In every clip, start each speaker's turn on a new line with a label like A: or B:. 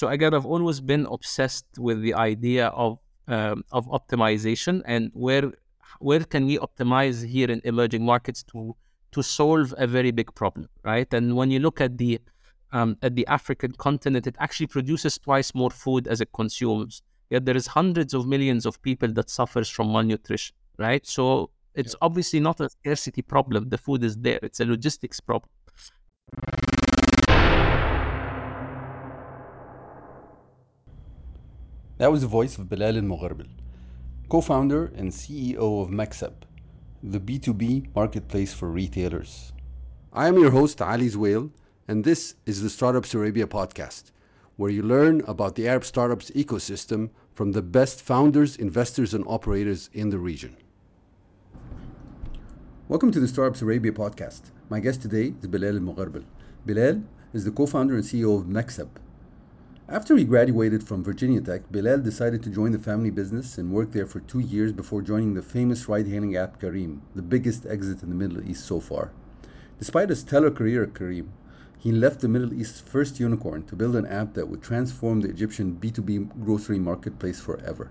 A: So again, I've always been obsessed with the idea of um, of optimization and where where can we optimize here in emerging markets to to solve a very big problem, right? And when you look at the um, at the African continent, it actually produces twice more food as it consumes. Yet there is hundreds of millions of people that suffers from malnutrition, right? So it's yeah. obviously not a scarcity problem. The food is there. It's a logistics problem.
B: That was the voice of Belal El-Megharbel, co founder and CEO of MaxAB, the B2B marketplace for retailers. I am your host, Ali Zwail, and this is the Startups Arabia podcast, where you learn about the Arab startups ecosystem from the best founders, investors, and operators in the region. Welcome to the Startups Arabia podcast. My guest today is Bilal Al Mugharbal. Belal is the co founder and CEO of MaxAB, after he graduated from Virginia Tech, Belal decided to join the family business and worked there for two years before joining the famous ride hailing app Careem, the biggest exit in the Middle East so far. Despite a stellar career at Careem, he left the Middle East's first unicorn to build an app that would transform the Egyptian B2B grocery marketplace forever.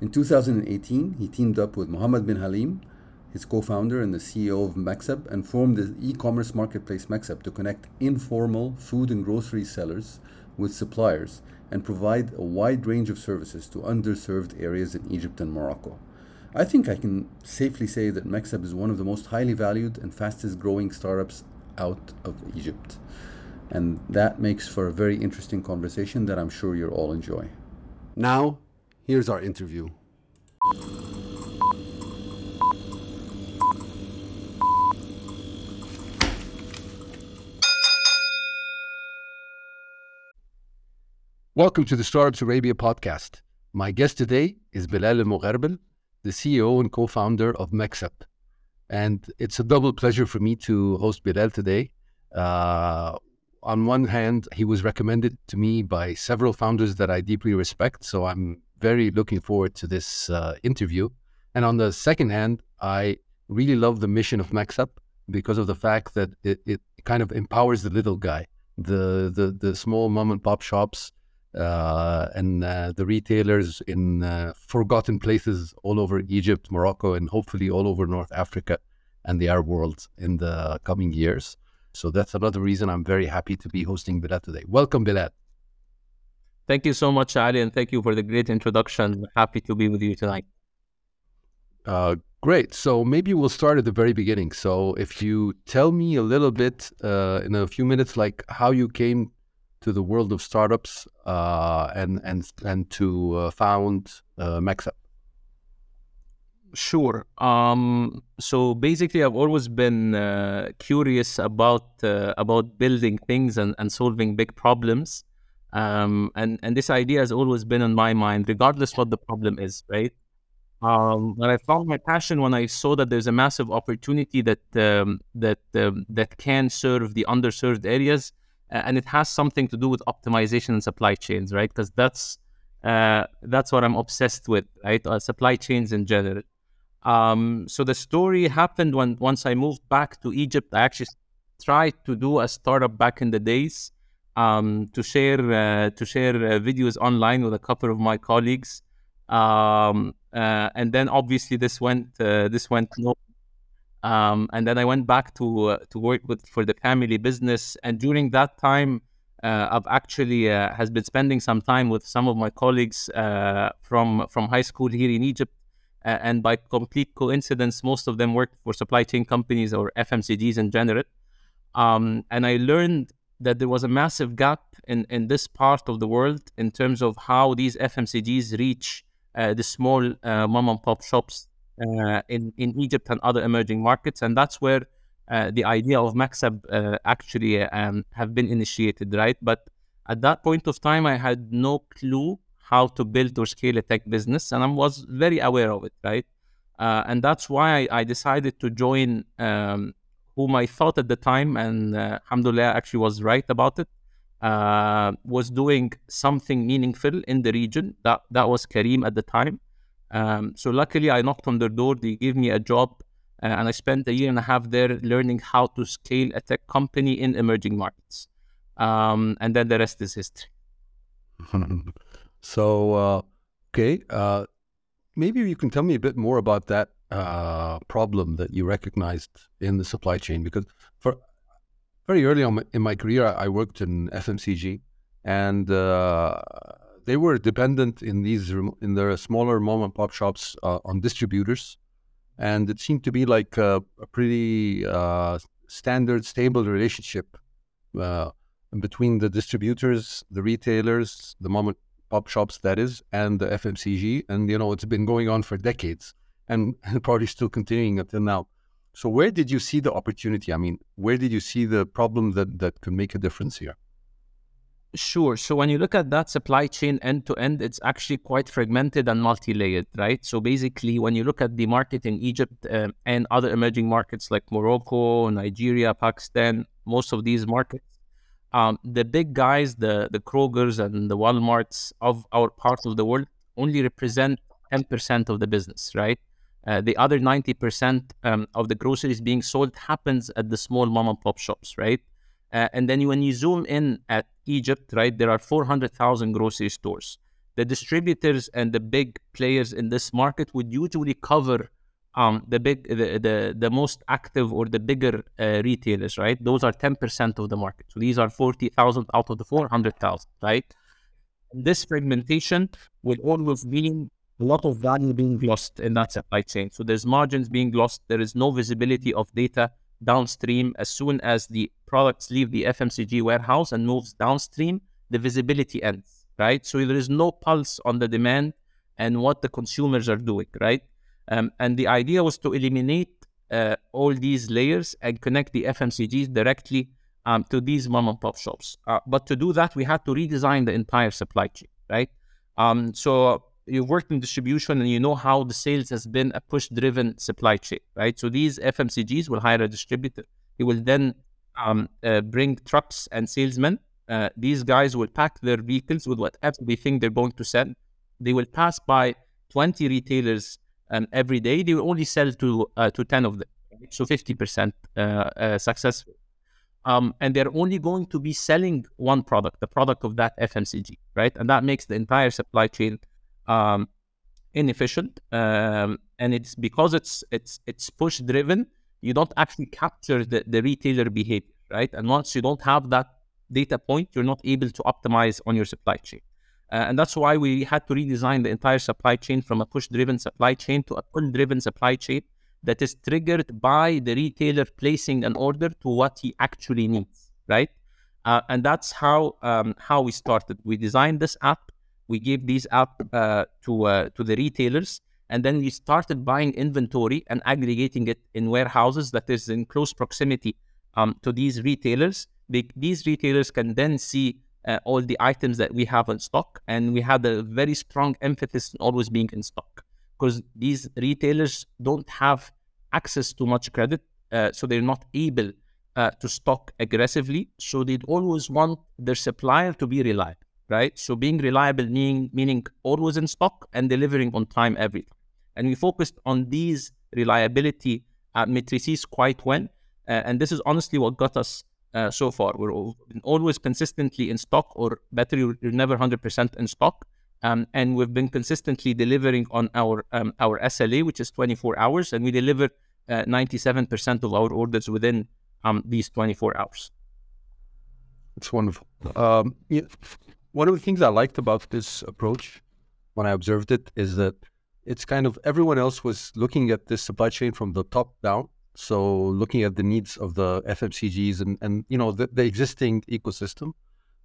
B: In 2018, he teamed up with Mohamed Ben Halim, his co founder and the CEO of MaxAB, and formed the e commerce marketplace MaxAB to connect informal food and grocery sellers with suppliers and provide a wide range of services to underserved areas in Egypt and Morocco. I think I can safely say that MaxAB is one of the most highly valued and fastest growing startups out of Egypt. And that makes for a very interesting conversation that I'm sure you'll all enjoy. Now, here's our interview. Welcome to the Startups Arabia podcast. My guest today is Belal El the CEO and co founder of MaxAB. And it's a double pleasure for me to host Belal today. Uh, on one hand, he was recommended to me by several founders that I deeply respect. So I'm very looking forward to this uh, interview. And on the second hand, I really love the mission of MaxAB because of the fact that it, it kind of empowers the little guy, the, the, the small mom and pop shops uh, and uh, the retailers in uh, forgotten places all over Egypt, Morocco, and hopefully all over North Africa and the Arab world in the coming years. So that's another reason I'm very happy to be hosting Belal today. Welcome, Belal.
A: Thank you so much, Ali, and thank you for the great introduction. Happy to be with you tonight.
B: Uh, great. So maybe we'll start at the very beginning. So if you tell me a little bit uh, in a few minutes, like how you came to the world of startups uh, and and and to uh, found uh, MaxAB?
A: Sure. Um, so basically, I've always been uh, curious about uh, about building things and, and solving big problems. Um, and and this idea has always been in my mind, regardless what the problem is, right? Um, but I found my passion when I saw that there's a massive opportunity that um, that um, that can serve the underserved areas and it has something to do with optimization and supply chains, right? Because that's uh, that's what I'm obsessed with, right? Uh, supply chains in general. Um, so the story happened when once I moved back to Egypt. I actually tried to do a startup back in the days um, to share uh, to share uh, videos online with a couple of my colleagues, um, uh, and then obviously this went uh, this went no um, and then I went back to uh, to work with for the family business. And during that time, uh, I've actually uh, has been spending some time with some of my colleagues uh, from from high school here in Egypt. and by complete coincidence, most of them worked for supply chain companies or FMCGs in general. Um, and I learned that there was a massive gap in, in this part of the world in terms of how these FMCGs reach uh, the small uh, mom and pop shops in, in Egypt and other emerging markets. And that's where uh, the idea of MaxAB uh, actually um, have been initiated, right? But at that point of time, I had no clue how to build or scale a tech business, and I was very aware of it, right? Uh, and that's why I, I decided to join um, whom I thought at the time, and uh, alhamdulillah, actually was right about it, uh, was doing something meaningful in the region. That, that was Careem at the time. Um, so luckily, I knocked on their door. They gave me a job, uh, and I spent a year and a half there learning how to scale a tech company in emerging markets. Um, and then the rest is history.
C: so, uh, okay, uh, maybe you can tell me a bit more about that uh, problem that you recognized in the supply chain because for very early on in my career, I worked in FMCG, and uh, they were dependent in these in their smaller mom and pop shops uh, on distributors, and it seemed to be like a, a pretty uh, standard, stable relationship uh, between the distributors, the retailers, the mom and pop shops, that is, and the FMCG, and you know it's been going on for decades, and, and probably still continuing until now. So where did you see the opportunity? I mean, where did you see the problem that, that could make a difference here?
A: Sure. So when you look at that supply chain end to end, it's actually quite fragmented and multi-layered, right? So basically, when you look at the market in Egypt uh, and other emerging markets like Morocco, Nigeria, Pakistan, most of these markets, um, the big guys, the the Krogers and the WalMarts of our part of the world, only represent 10% of the business, right? Uh, the other 90% um, of the groceries being sold happens at the small mom and pop shops, right? Uh, and then when you zoom in at Egypt, right, there are 400,000 grocery stores. The distributors and the big players in this market would usually cover um, the big, the, the, the most active or the bigger uh, retailers, right? Those are 10% of the market. So these are 40,000 out of the 400,000, right? This fragmentation will always mean a lot of value being lost in that supply chain. So there's margins being lost. There is no visibility of data downstream. As soon as the products leave the FMCG warehouse and moves downstream, the visibility ends, right? So there is no pulse on the demand and what the consumers are doing, right? Um, and the idea was to eliminate uh, all these layers and connect the FMCGs directly um, to these mom and pop shops. Uh, but to do that, we had to redesign the entire supply chain, right? Um, so you've worked in distribution and you know how the sales has been a push driven supply chain, right? So these FMCGs will hire a distributor. He will then um, uh, bring trucks and salesmen. Uh, these guys will pack their vehicles with whatever they think they're going to sell. They will pass by 20 retailers um, every day. They will only sell to uh, to 10 of them, so 50% uh, uh, successful. Um, and they're only going to be selling one product, the product of that FMCG, right? And that makes the entire supply chain um, inefficient, um, and it's because it's it's it's push driven. You don't actually capture the, the retailer behavior, right? And once you don't have that data point, you're not able to optimize on your supply chain. Uh, and that's why we had to redesign the entire supply chain from a push driven supply chain to a pull driven supply chain that is triggered by the retailer placing an order to what he actually needs, right? Uh, and that's how um, how we started. We designed this app we gave these out uh, to uh, to the retailers, and then we started buying inventory and aggregating it in warehouses that is in close proximity um, to these retailers. They, these retailers can then see uh, all the items that we have in stock, and we had a very strong emphasis on always being in stock because these retailers don't have access to much credit, uh, so they're not able uh, to stock aggressively. So they'd always want their supplier to be reliable right? So being reliable meaning meaning always in stock and delivering on time every time. And we focused on these reliability uh, matrices quite well. Uh, and this is honestly what got us uh, so far. We're always consistently in stock, or better, you're never 100% in stock. Um, and we've been consistently delivering on our um, our SLA, which is 24 hours, and we deliver 97% uh, of our orders within um, these 24 hours.
C: It's wonderful. Um, yeah, one of the things I liked about this approach when I observed it is that it's kind of everyone else was looking at this supply chain from the top down. So looking at the needs of the FMCGs and, and you know the, the existing ecosystem,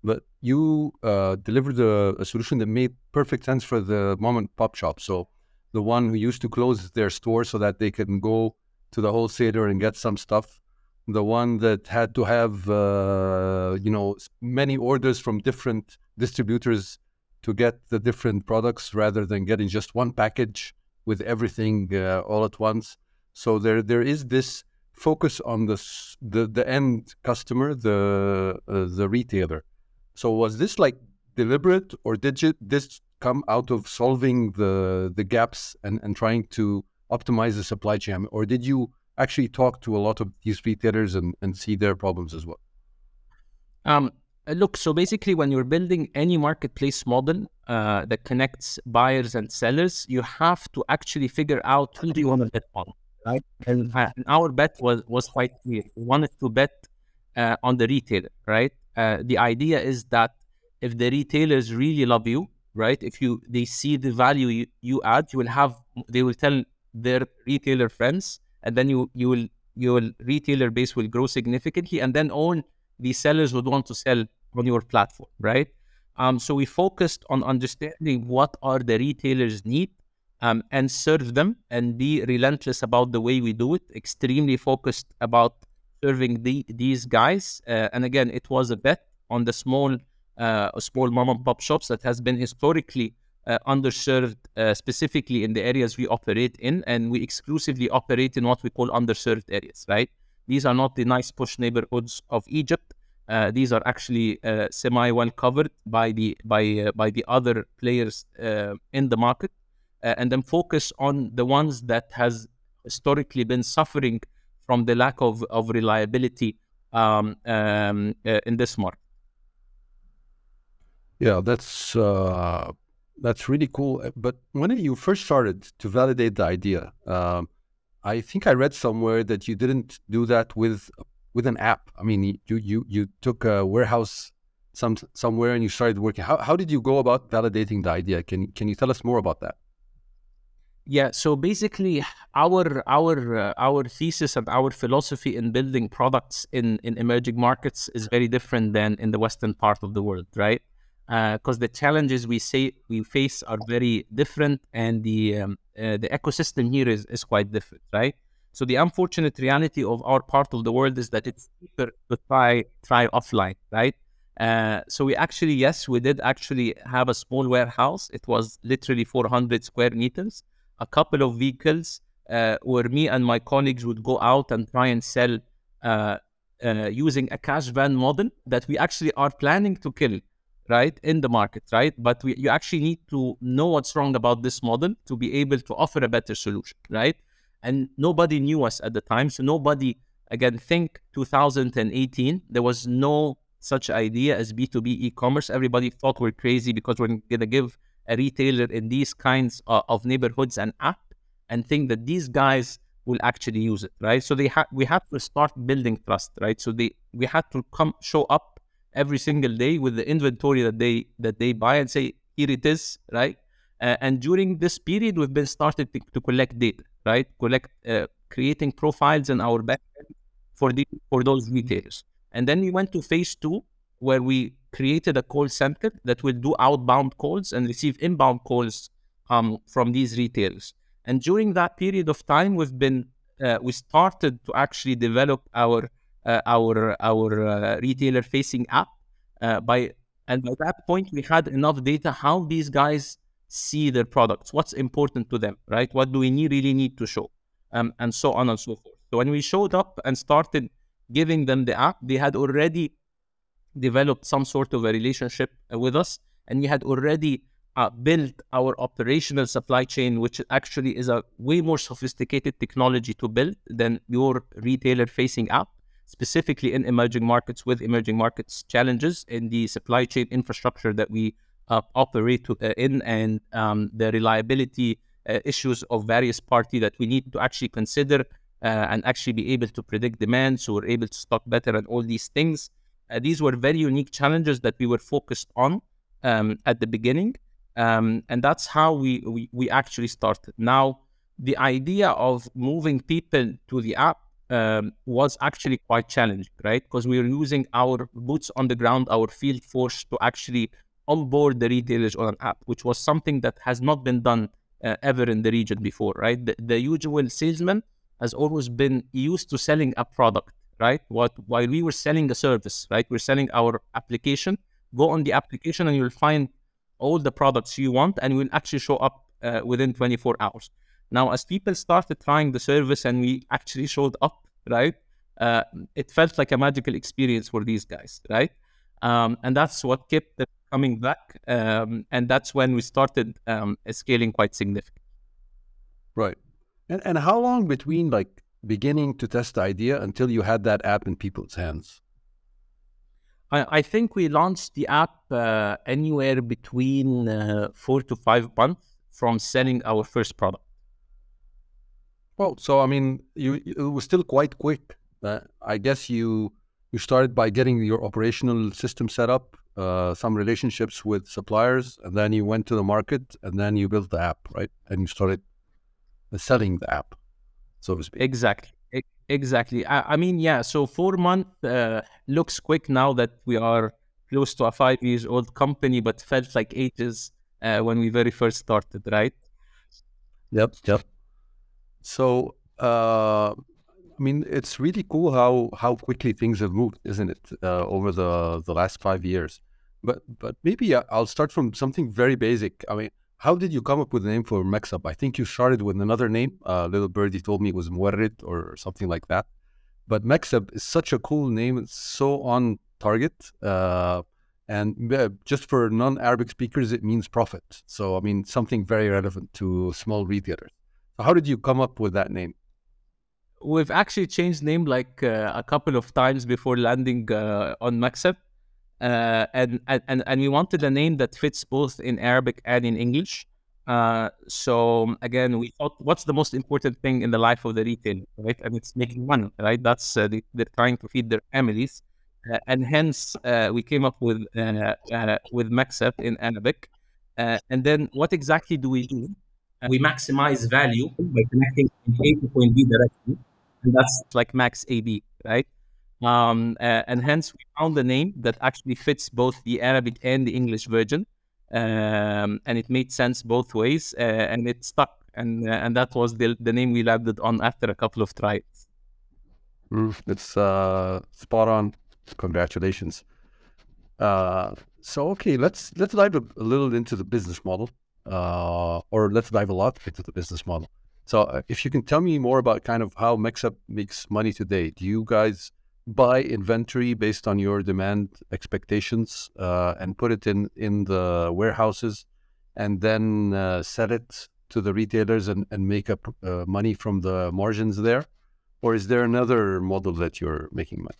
C: but you uh, delivered a, a, solution that made perfect sense for the mom and pop shop. So the one who used to close their store so that they can go to the wholesaler and get some stuff the one that had to have uh, you know many orders from different distributors to get the different products rather than getting just one package with everything uh, all at once. So there there is this focus on the the, end customer the uh, the retailer. So was this like deliberate or did you, this come out of solving the the gaps and and trying to optimize the supply chain? Or did you actually talk to a lot of these retailers and, and see their problems as well?
A: Um, look, so basically, when you're building any marketplace model uh, that connects buyers and sellers, you have to actually figure out who do you want to bet on, right? And, uh, our bet was was quite clear. We wanted to bet uh, on the retailer, right? Uh, the idea is that if the retailers really love you, right? If you they see the value you, you add, you will have they will tell their retailer friends, and then you you will your retailer base will grow significantly, and then all the sellers would want to sell on your platform, right? Um, so we focused on understanding what are the retailers need um, and serve them and be relentless about the way we do it. Extremely focused about serving the, these guys. Uh, and again, it was a bet on the small uh, small mom and pop shops that has been historically uh, underserved, uh, specifically in the areas we operate in, and we exclusively operate in what we call underserved areas. Right? These are not the nice push neighborhoods of Egypt. Uh, these are actually uh, semi well covered by the by uh, by the other players in the market, and then focus on the ones that has historically been suffering from the lack of, of reliability um, um, in this market.
C: Yeah, that's uh, that's really cool. Uh, but when you first started to validate the idea, um, I think I read somewhere that you didn't do that with with an app. I mean, you you you took a warehouse some somewhere and you started working. How how did you go about validating the idea? Can can you tell us more about that?
A: Yeah, so basically, our our uh, our thesis and our philosophy in building products in in emerging markets is very different than in the western part of the world, right? because uh, the challenges we say we face are very different, and the um, uh, the ecosystem here is, is quite different, right? So the unfortunate reality of our part of the world is that it's cheaper to try try offline, right? Uh, so we actually, yes, we did actually have a small warehouse. It was literally 400 square meters, a couple of vehicles uh, where me and my colleagues would go out and try and sell uh, uh using a cash van model that we actually are planning to kill right in the market right? But we, you actually need to know what's wrong about this model to be able to offer a better solution right? And nobody knew us at the time so nobody again think 2018 there was no such idea as b2b e-commerce. Everybody thought we're crazy because we're going to give a retailer in these kinds of, of neighborhoods an app and think that these guys will actually use it right? So they had we had to start building trust right? So they we had to come show up every single day with the inventory that they that they buy and say here it is right? Uh, and during this period we've been started to, to collect data right? Collect uh, creating profiles in our back for the for those retailers. And then we went to phase two where we created a call center that will do outbound calls and receive inbound calls um, from these retailers. And during that period of time we've been uh, we started to actually develop our our our uh, retailer facing app. Uh, by and by that point we had enough data how these guys see their products what's important to them right? What do we need, really need to show um, and so on and so forth. So when we showed up and started giving them the app they had already developed some sort of a relationship with us and we had already uh, built our operational supply chain, which actually is a way more sophisticated technology to build than your retailer facing app specifically in emerging markets with emerging markets challenges in the supply chain infrastructure that we uh, operate to, uh, in and um, the reliability uh, issues of various party that we need to actually consider uh, and actually be able to predict demand so we're able to stock better and all these things. Uh, these were very unique challenges that we were focused on um, at the beginning. Um, and that's how we, we, we actually started. Now, the idea of moving people to the app um, was actually quite challenging, right? Because we were using our boots on the ground, our field force to actually onboard the retailers on an app, which was something that has not been done uh, ever in the region before, right? The, the, usual salesman has always been used to selling a product, right? What while we were selling a service, right? We're selling our application. Go on the application and you'll find all the products you want, and will actually show up uh, within 24 hours. Now, as people started trying the service and we actually showed up, right, uh, it felt like a magical experience for these guys, right? Um, and that's what kept them coming back. Um, and that's when we started um, scaling quite significantly.
C: Right. And, and how long between like beginning to test the idea until you had that app in people's hands?
A: I, I think we launched the app uh, anywhere between uh, four to five months from selling our first product.
C: Well, so I mean, you it was still quite quick. Uh, I guess you you started by getting your operational system set up, uh, some relationships with suppliers, and then you went to the market, and then you built the app, right? And you started selling the app, so to speak.
A: Exactly. Exactly. I, I mean, yeah. So four months uh, looks quick now that we are close to a five years old company, but felt like ages uh, when we very first started, right?
C: Yep, yep. So, uh, I mean, it's really cool how how quickly things have moved, isn't it, uh, over the the last five years? But but maybe I'll start from something very basic. I mean, how did you come up with the name for MaxAB? I think you started with another name. Uh, little birdie told me it was Muerrid or something like that. But MaxAB is such a cool name. It's so on target. Uh, and uh, just for non-Arabic speakers, it means profit. So I mean, something very relevant to small retailers. How did you come up with that name?
A: We've actually changed name like uh, a couple of times before landing uh, on MaxAB. Uh, and, and and we wanted a name that fits both in Arabic and in English. Uh, so again, we thought, what's the most important thing in the life of the retailer, right? And it's making money, right? That's uh, they, they're trying to feed their families, uh, and hence uh, we came up with uh, uh, with Maxep in Arabic. And then, what exactly do we do? We maximize value by connecting point A to point B directly, and that's like Max AB, right? Um, uh, and hence we found a name that actually fits both the Arabic and the English version, um, and it made sense both ways, uh, and it stuck. And uh, and that was the the name we landed on after a couple of tries.
C: It's uh, spot on. Congratulations. Uh, so okay, let's let's dive a, a little into the business model, uh, or let's dive a lot into the business model. So uh, if you can tell me more about kind of how MaxAB makes money today, do you guys buy inventory based on your demand expectations uh, and put it in in the warehouses, and then uh, sell it to the retailers and and make up uh, money from the margins there, or is there another model that you're making money?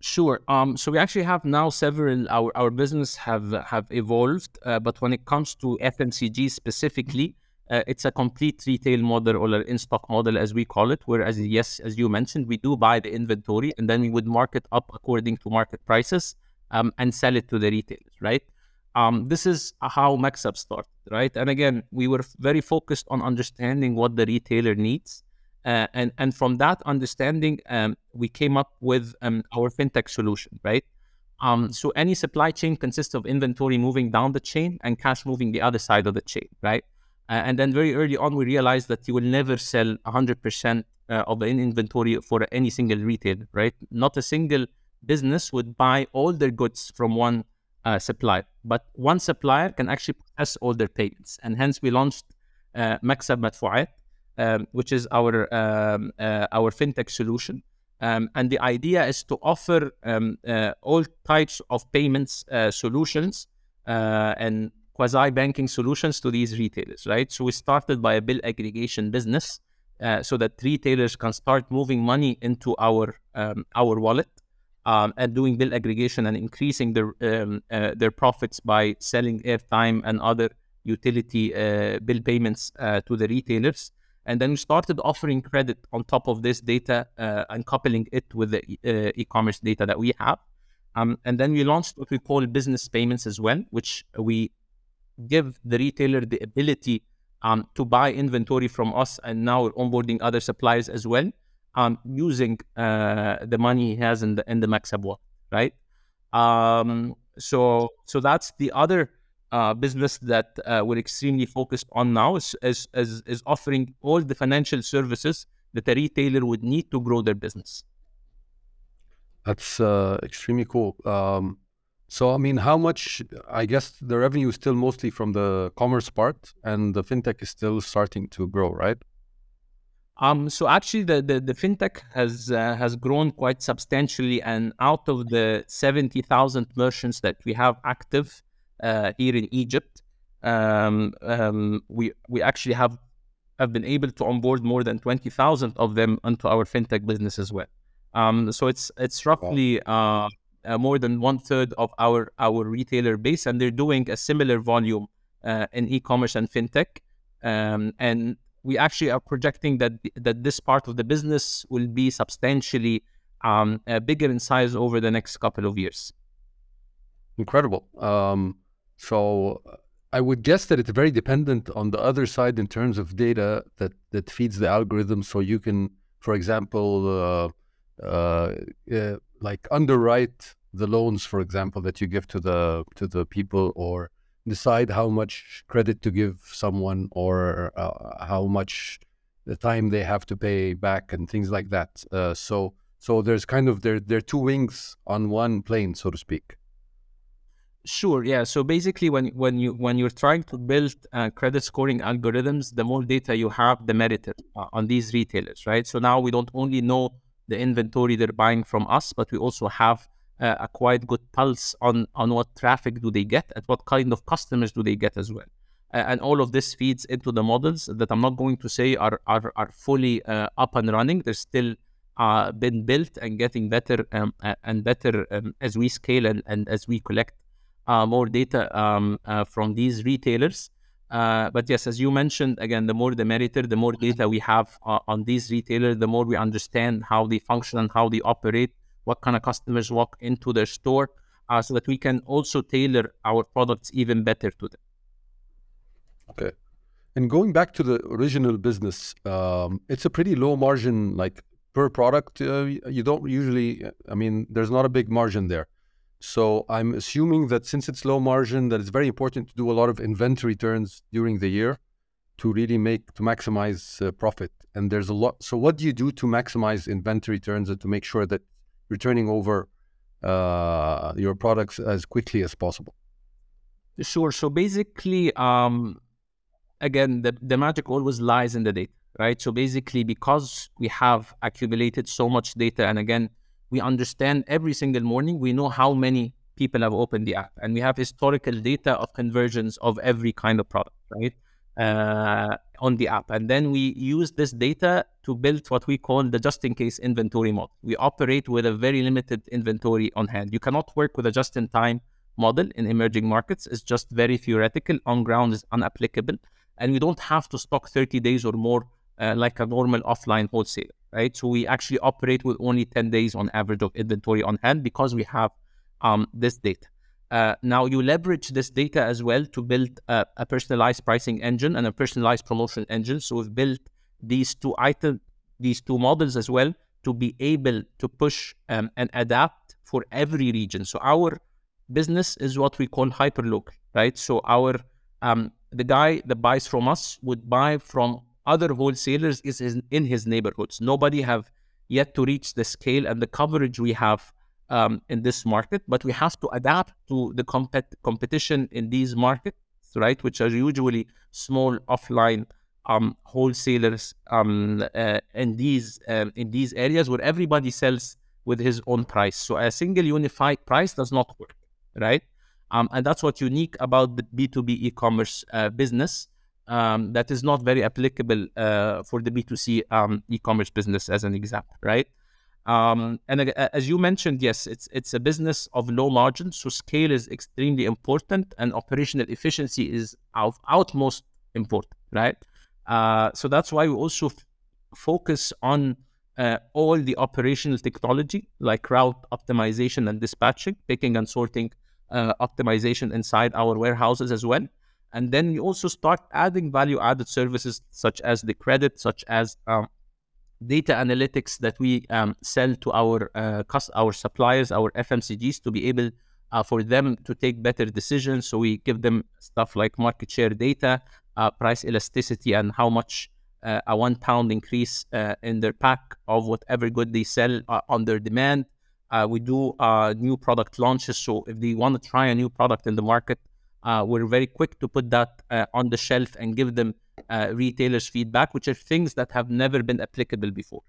A: Sure. Um, so we actually have now several our our business have have evolved, uh, but when it comes to FMCG specifically, uh, it's a complete retail model or an in-stock model as we call it. Whereas yes, as you mentioned, we do buy the inventory and then we would mark it up according to market prices um, and sell it to the retailers, right? Um, this is how MaxAB started, right? And again, we were very focused on understanding what the retailer needs. Uh, and and from that understanding, um, we came up with um, our fintech solution, right? Um, so any supply chain consists of inventory moving down the chain and cash moving the other side of the chain, right? Uh, and then very early on, we realized that you will never sell 100% uh, of the inventory for any single retailer, right? Not a single business would buy all their goods from one uh, supplier, but one supplier can actually process all their payments. And hence, we launched uh, Maksab Madfu'at, um, which is our um, uh, our fintech solution. Um, and the idea is to offer um, uh, all types of payments uh, solutions uh, and quasi banking solutions to these retailers, right? So we started by a bill aggregation business uh, so that retailers can start moving money into our um, our wallet um, and doing bill aggregation and increasing their uh, their profits by selling airtime and other utility bill payments to the retailers. And then we started offering credit on top of this data uh, and coupling it with the e- uh, e-commerce data that we have. Um, and then we launched what we call business payments as well, which we give the retailer the ability um, to buy inventory from us, and now we're onboarding other suppliers as well, um, using uh, the money he has in the in the MaxAB right? Um, so so that's the other uh, business that uh, we're extremely focused on now is, is is is offering all the financial services that a retailer would need to grow their business.
C: That's uh, extremely cool. Um, so, I mean, how much? I guess the revenue is still mostly from the commerce part, and the fintech is still starting to grow, right?
A: Um, so actually, the, the, the fintech has uh, has grown quite substantially, and out of the seventy thousand merchants that we have active here in Egypt, um, um, we we actually have have been able to onboard more than twenty thousand of them onto our fintech business as well. Um, so it's it's roughly uh, uh, more than one third of our our retailer base, and they're doing a similar volume uh, in e-commerce and fintech. Um, and we actually are projecting that that this part of the business will be substantially um, uh, bigger in size over the next couple of years.
C: Incredible. Um, so I would guess that it's very dependent on the other side in terms of data that that feeds the algorithm. So you can, for example, uh, uh, uh, like underwrite the loans, for example, that you give to the to the people, or decide how much credit to give someone, or uh, how much the time they have to pay back, and things like that. Uh, so so there's kind of there there are two wings on one plane, so to speak.
A: Sure. Yeah. So basically, when when you when you're trying to build uh, credit scoring algorithms, the more data you have, the meriter uh, on these retailers, right? So now we don't only know the inventory they're buying from us, but we also have uh, a quite good pulse on on what traffic do they get, and what kind of customers do they get as well. And all of this feeds into the models that I'm not going to say are are, are fully uh, up and running. They're still uh, been built and getting better um, and better um, as we scale and, and as we collect uh, more data um, uh, from these retailers. Uh, but yes, as you mentioned, again, the more the meriter, the more data we have uh, on these retailers, the more we understand how they function and how they operate, what kind of customers walk into their store, uh, so that we can also tailor our products even better to them.
C: Okay. And going back to the original business, um, it's a pretty low margin, like per product. Uh, you don't usually, I mean, there's not a big margin there. So I'm assuming that since it's low margin, that it's very important to do a lot of inventory turns during the year to really make to maximize uh, profit. And there's a lot. So what do you do to maximize inventory turns and to make sure that you're turning over uh, your products as quickly as possible?
A: Sure. So basically, um, again, the, the magic always lies in the data, right? So basically, because we have accumulated so much data, and again, we understand every single morning, we know how many people have opened the app, and we have historical data of conversions of every kind of product, right? Uh, on the app. And then we use this data to build what we call the just in case inventory model. We operate with a very limited inventory on hand. You cannot work with a just in time model in emerging markets. It's just very theoretical. On ground is unapplicable. And we don't have to stock 30 days or more uh, like a normal offline wholesaler right? So we actually operate with only 10 days on average of inventory on hand because we have um, this data. Uh, now you leverage this data as well to build a, a, personalized pricing engine and a personalized promotion engine. So we've built these two items, these two models as well to be able to push um, and adapt for every region. So our business is what we call hyper local, right? So our um, the guy that buys from us would buy from other wholesalers is in his neighborhoods. Nobody have yet to reach the scale and the coverage we have um, in this market, but we have to adapt to the compet- competition in these markets, right? Which are usually small offline um, wholesalers um, uh, in these um, in these areas where everybody sells with his own price. So a single unified price does not work, right? Um, and that's what's unique about the B2B e-commerce uh, business um, that is not very applicable uh, for the B2C um, e-commerce business, as an example, right? Um, and uh, as you mentioned, yes, it's it's a business of low margin, so scale is extremely important, and operational efficiency is of utmost important, right? Uh, so that's why we also f- focus on uh, all the operational technology like route optimization and dispatching, picking and sorting uh, optimization inside our warehouses as well. And then you also start adding value added services such as the credit, such as um, data analytics that we um, sell to our uh, cost, our suppliers, our FMCGs to be able uh, for them to take better decisions. So we give them stuff like market share data, uh, price elasticity, and how much uh, a one pound increase uh, in their pack of whatever good they sell uh, on their demand. we do new product launches. So if they want to try a new product in the market, uh, we're very quick to put that uh, on the shelf and give them uh, retailers feedback, which are things that have never been applicable before.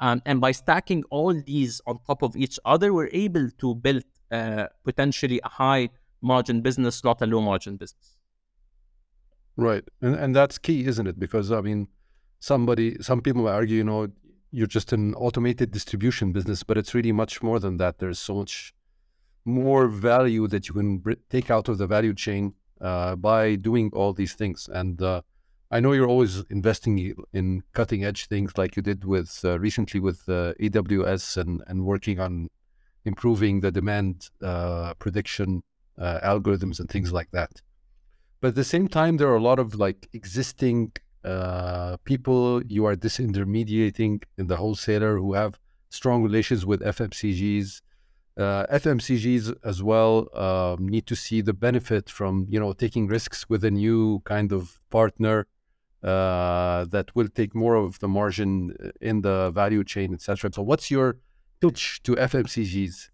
A: Um, and by stacking all these on top of each other, we're able to build uh, potentially a high margin business, not a low margin business.
C: Right, and and that's key, isn't it? Because I mean, somebody, some people argue, you know, you're just an automated distribution business, but it's really much more than that. There's so much more value that you can br- take out of the value chain uh, by doing all these things. And uh, I know you're always investing in cutting edge things, like you did with uh, recently with uh, AWS and and working on improving the demand uh, prediction uh, algorithms and things like that. But at the same time, there are a lot of like existing people you are disintermediating in the wholesaler who have strong relations with FMCGs uh, FMCGs as well um, need to see the benefit from you know taking risks with a new kind of partner uh, that will take more of the margin uh, in the value chain, etc. So, what's your pitch to FMCGs?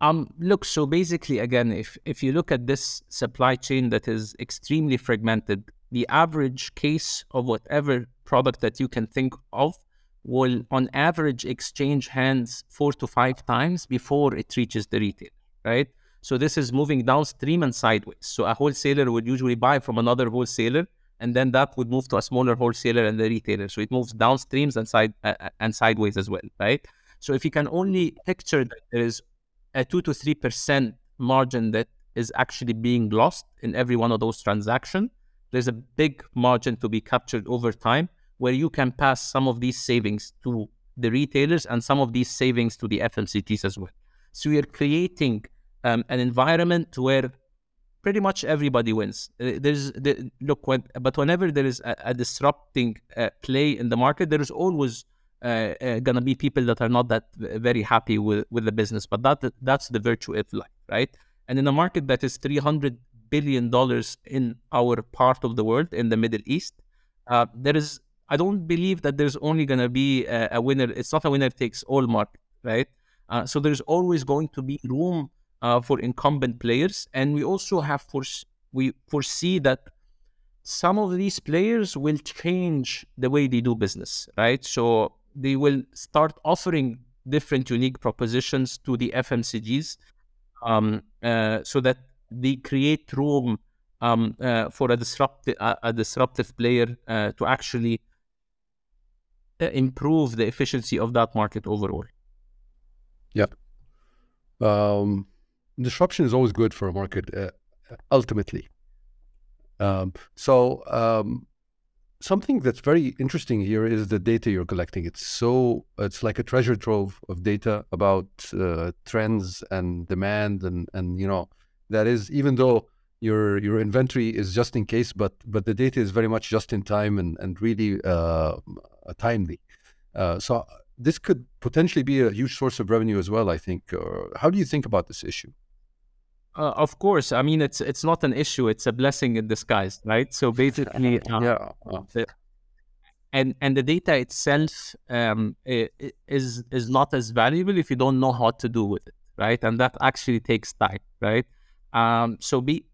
A: Um, look, so basically, again, if if you look at this supply chain that is extremely fragmented, the average case of whatever product that you can think of will on average exchange hands four to five times before it reaches the retailer, right? So this is moving downstream and sideways. So a wholesaler would usually buy from another wholesaler, and then that would move to a smaller wholesaler and the retailer. So it moves downstreams and side uh, uh and sideways as well, right? So if you can only picture that there is a two to three percent margin that is actually being lost in every one of those transactions, there's a big margin to be captured over time where you can pass some of these savings to the retailers and some of these savings to the FMCGs as well. So we are creating um, an environment where pretty much everybody wins. Uh, there's the, look, when, but whenever there is a, a disrupting uh, play in the market, there is always uh, uh gonna be people that are not that very happy with, with the business. But that that's the virtue of life, right? And in a market that is three hundred billion dollars in our part of the world, in the Middle East, uh, there is I don't believe that there's only going to be a, a, winner. It's not a winner takes all market, right? Uh, so there's always going to be room uh, for incumbent players, and we also have for we foresee that some of these players will change the way they do business, right? So they will start offering different unique propositions to the FMCGs, um, uh, so that they create room um, uh, for a disruptive a, a disruptive player uh, to actually improve the efficiency of that market overall.
C: Yeah. Um, disruption is always good for a market, uh, ultimately. Um, so, um, something that's very interesting here is the data you're collecting. It's so, it's like a treasure trove of data about uh, trends and demand, and, and, you know, that is, even though your your inventory is just in case, but but the data is very much just in time and and really uh, timely. Uh, so this could potentially be a huge source of revenue as well. I think. Uh, how do you think about this issue?
A: Uh, of course, I mean it's it's not an issue; it's a blessing in disguise, right? So basically,
C: uh, yeah. The,
A: and and the data itself um, is is not as valuable if you don't know how to do with it, right? And that actually takes time, right? Um, so be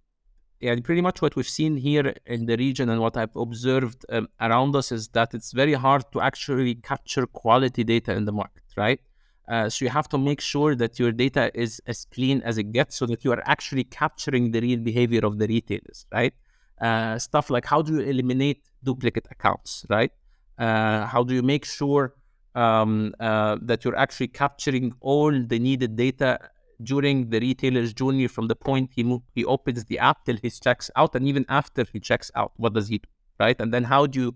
A: yeah, pretty much what we've seen here in the region and what I've observed um, around us is that it's very hard to actually capture quality data in the market, right? Uh, so you have to make sure that your data is as clean as it gets, so that you are actually capturing the real behavior of the retailers, right? Uh, stuff like how do you eliminate duplicate accounts, right? Uh, how do you make sure um, uh, that you're actually capturing all the needed data during the retailer's journey from the point he mo- he opens the app till he checks out and even after he checks out what does he do right and then how do you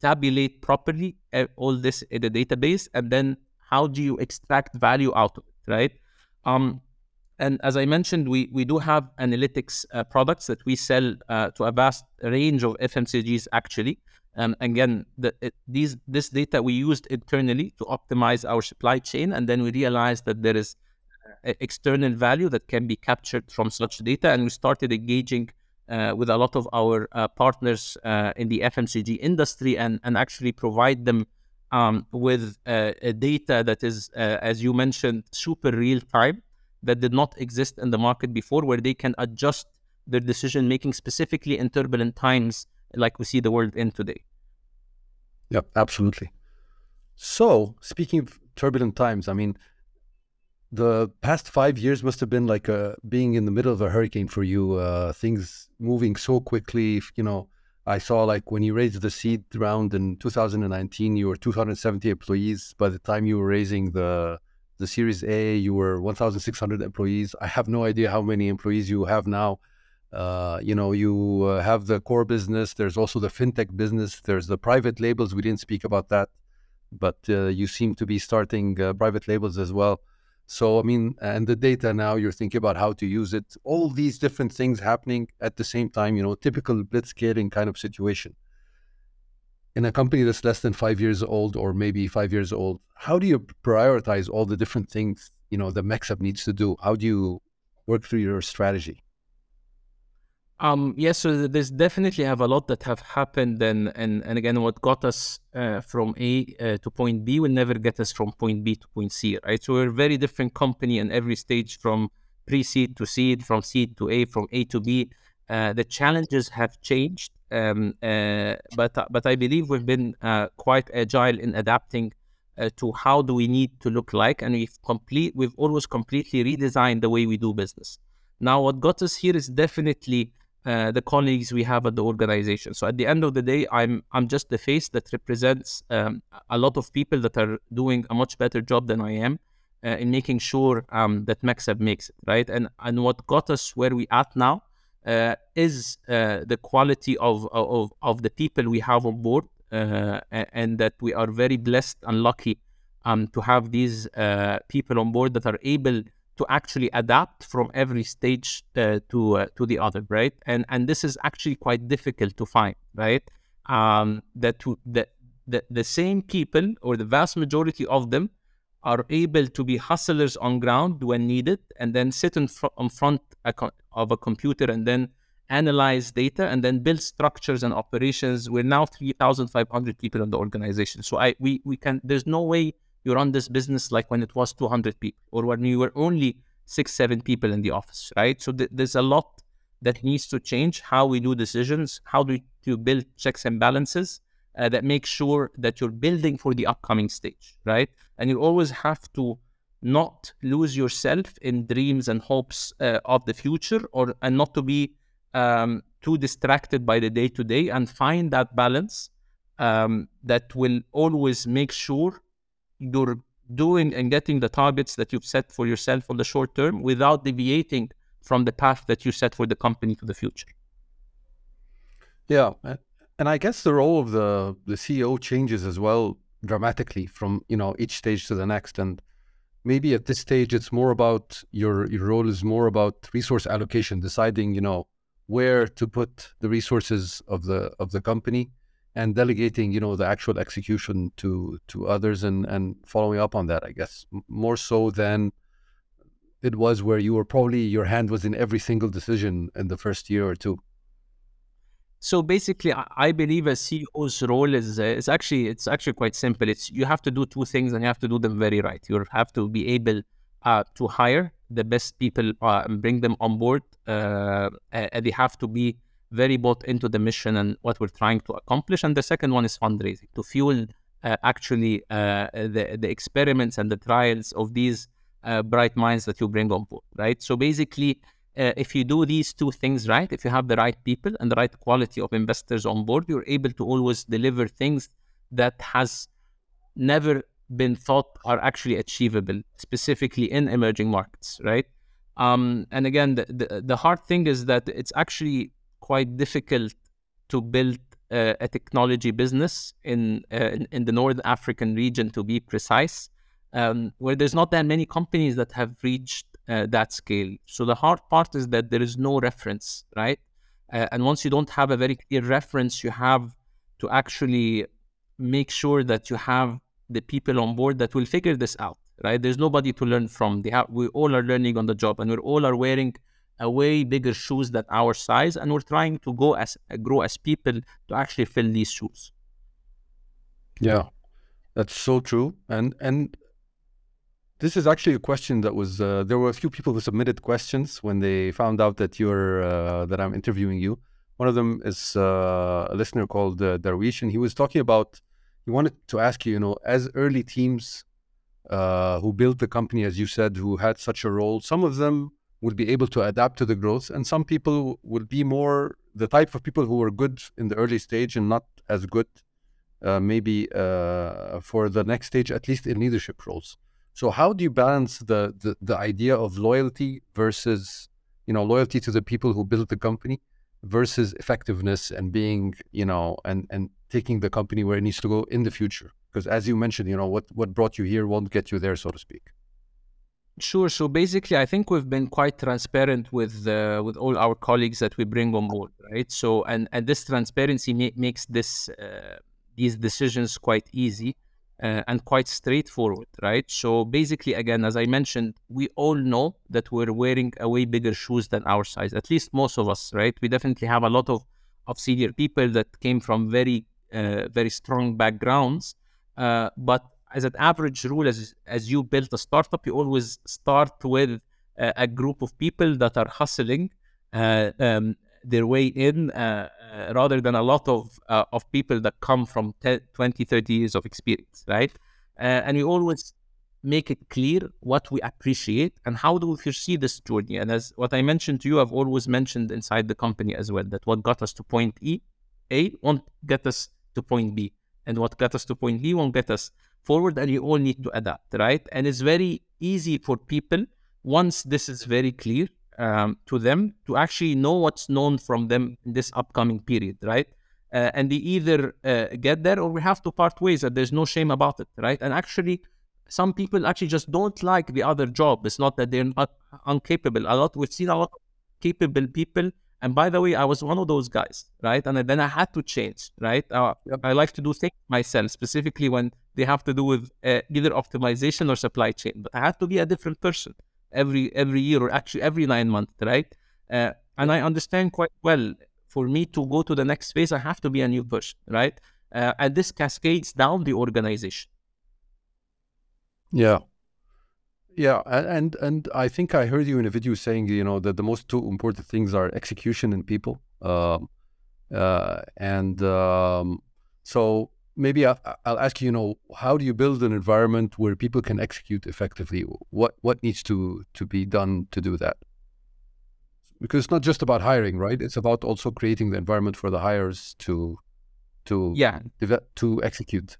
A: tabulate properly uh, all this in the database and then how do you extract value out of it right um, and as I mentioned, we, we do have analytics uh, products that we sell uh, to a vast range of FMCGs actually. Um, again, the, it, these this data we used internally to optimize our supply chain, and then we realized that there is external value that can be captured from such data. And we started engaging uh, with a lot of our uh, partners uh, in the FMCG industry and, and actually provide them um, with uh, data that is, uh, as you mentioned, super real time that did not exist in the market before, where they can adjust their decision making specifically in turbulent times like we see the world in today.
C: Yeah, absolutely. So, speaking of turbulent times, I mean, the past five years must have been like a, being in the middle of a hurricane for you. Uh, things moving so quickly. You know, I saw like when you raised the seed round in 2019, you were 270 employees. By the time you were raising the the Series A, you were 1,600 employees. I have no idea how many employees you have now. Uh, you know, you uh, have the core business. There's also the fintech business. There's the private labels. We didn't speak about that, but uh, you seem to be starting uh, private labels as well. So, I mean, and the data now, you're thinking about how to use it. All these different things happening at the same time. You know, typical blitzscaling kind of situation. In a company that's less than five years old, or maybe five years old, how do you prioritize all the different things you know the MaxAB needs to do? How do you work through your strategy?
A: Um, yes, so there's definitely have a lot that have happened, and and, and again, what got us uh, from A uh, to point B will never get us from point B to point C, right? So we're a very different company in every stage, from pre-seed to seed, from seed to A, from A to B. Uh, the challenges have changed, um, uh, but but I believe we've been uh, quite agile in adapting uh, to how do we need to look like, and we've complete we've always completely redesigned the way we do business. Now, what got us here is definitely uh, the colleagues we have at the organization. So at the end of the day, I'm I'm just the face that represents um, a lot of people that are doing a much better job than I am uh, in making sure um, that MaxAB makes it right. And and what got us where we at now uh, is uh, the quality of, of of the people we have on board, uh, and that we are very blessed and lucky um, to have these people on board that are able to actually adapt from every stage uh, to uh, to the other, right? And and this is actually quite difficult to find, right? Um, that to, the, the the same people or the vast majority of them are able to be hustlers on ground when needed, and then sit in, fr- in front of a computer and then analyze data and then build structures and operations. We're now 3,500 people in the organization, so I we we can. There's no way you run this business like when it was 200 people or when you were only six, seven people in the office, right? So th- there's a lot that needs to change how we do decisions, how do you build checks and balances uh, that make sure that you're building for the upcoming stage, right? And you always have to not lose yourself in dreams and hopes uh, of the future or and not to be um, too distracted by the day to day and find that balance um, that will always make sure you're doing and getting the targets that you've set for yourself on the short term without deviating from the path that you set for the company to the future.
C: Yeah, and I guess the role of the the CEO changes as well dramatically from you know each stage to the next, and maybe at this stage it's more about your your role is more about resource allocation, deciding you know where to put the resources of the of the company and delegating you know the actual execution to to others and and following up on that i guess. More so than it was where you were probably your hand was in every single decision in the first year or two.
A: So basically i believe a ceo's role is uh, is actually it's actually quite simple. It's you have to do two things and you have to do them very right. You have to be able uh, to hire the best people uh, and bring them on board uh, and they have to be very bought into the mission and what we're trying to accomplish. And the second one is fundraising to fuel uh, actually uh, the the experiments and the trials of these uh, bright minds that you bring on board, right? So basically, uh, if you do these two things right, if you have the right people and the right quality of investors on board, you're able to always deliver things that has never been thought are actually achievable, specifically in emerging markets, right? Um, and again, the, the, the hard thing is that it's actually quite difficult to build uh, a technology business in, uh, in, in the North African region, to be precise, um, where there's not that many companies that have reached uh, that scale. So the hard part is that there is no reference, right? Uh, and once you don't have a very clear reference, you have to actually make sure that you have the people on board that will figure this out, right? There's nobody to learn from. Have, we all are learning on the job, and we all are wearing a way bigger shoes than our size, and we're trying to go as grow as people to actually fill these shoes.
C: Yeah, that's so true. And and this is actually a question that was uh, there were a few people who submitted questions when they found out that you're uh, that I'm interviewing you. One of them is uh, a listener called uh, Darwish, and he was talking about he wanted to ask you, you know, as early teams uh, who built the company, as you said, who had such a role, some of them will be able to adapt to the growth and some people will be more the type of people who were good in the early stage and not as good uh, maybe uh, for the next stage at least in leadership roles So how do you balance the, the the idea of loyalty versus you know loyalty to the people who built the company versus effectiveness and being you know and and taking the company where it needs to go in the future? Because as you mentioned, you know what what brought you here won't get you there, so to speak.
A: Sure. So basically, I think we've been quite transparent with uh, with all our colleagues that we bring on board, right? So and and this transparency ma- makes this uh, these decisions quite easy uh, and quite straightforward, right? So basically, again, as I mentioned, we all know that we're wearing a way bigger shoes than our size. At least most of us, right? We definitely have a lot of of senior people that came from very uh, very strong backgrounds, uh, but as an average rule, as as you build a startup, you always start with uh, a group of people that are hustling uh, um, their way in, uh, uh rather than a lot of uh, of people that come from 10, 20, 30 years of experience, right? And we always make it clear what we appreciate and how do we foresee this journey. And as what I mentioned to you, I've always mentioned inside the company as well that what got us to point E, A won't get us to point B, and what got us to point B won't get us forward and you all need to adapt, right? And it's very easy for people once this is very clear um, to them to actually know what's known from them in this upcoming period, right? Uh, and they either uh, get there or we have to part ways and there's no shame about it, right? And actually, some people actually just don't like the other job. It's not that they're not incapable. A lot we've seen a lot of capable people and by the way, I was one of those guys, right? And then I had to change, right? Uh. I like to do things myself, specifically when they have to do with uh, either optimization or supply chain. But I had to be a different person every every year, or actually every nine months, right? Uh, and I understand quite well. For me to go to the next phase, I have to be a new person, right? Uh, and this cascades down the organization.
C: Yeah, yeah, and and I think I heard you in a video saying you know that the most two important things are execution and people. Um, uh, and um, so maybe I, will ask you, you know, how do you build an environment where people can execute effectively? What what needs to to be done to do that? Because it's not just about hiring, right? It's about also creating the environment for the hires to to
A: yeah
C: to execute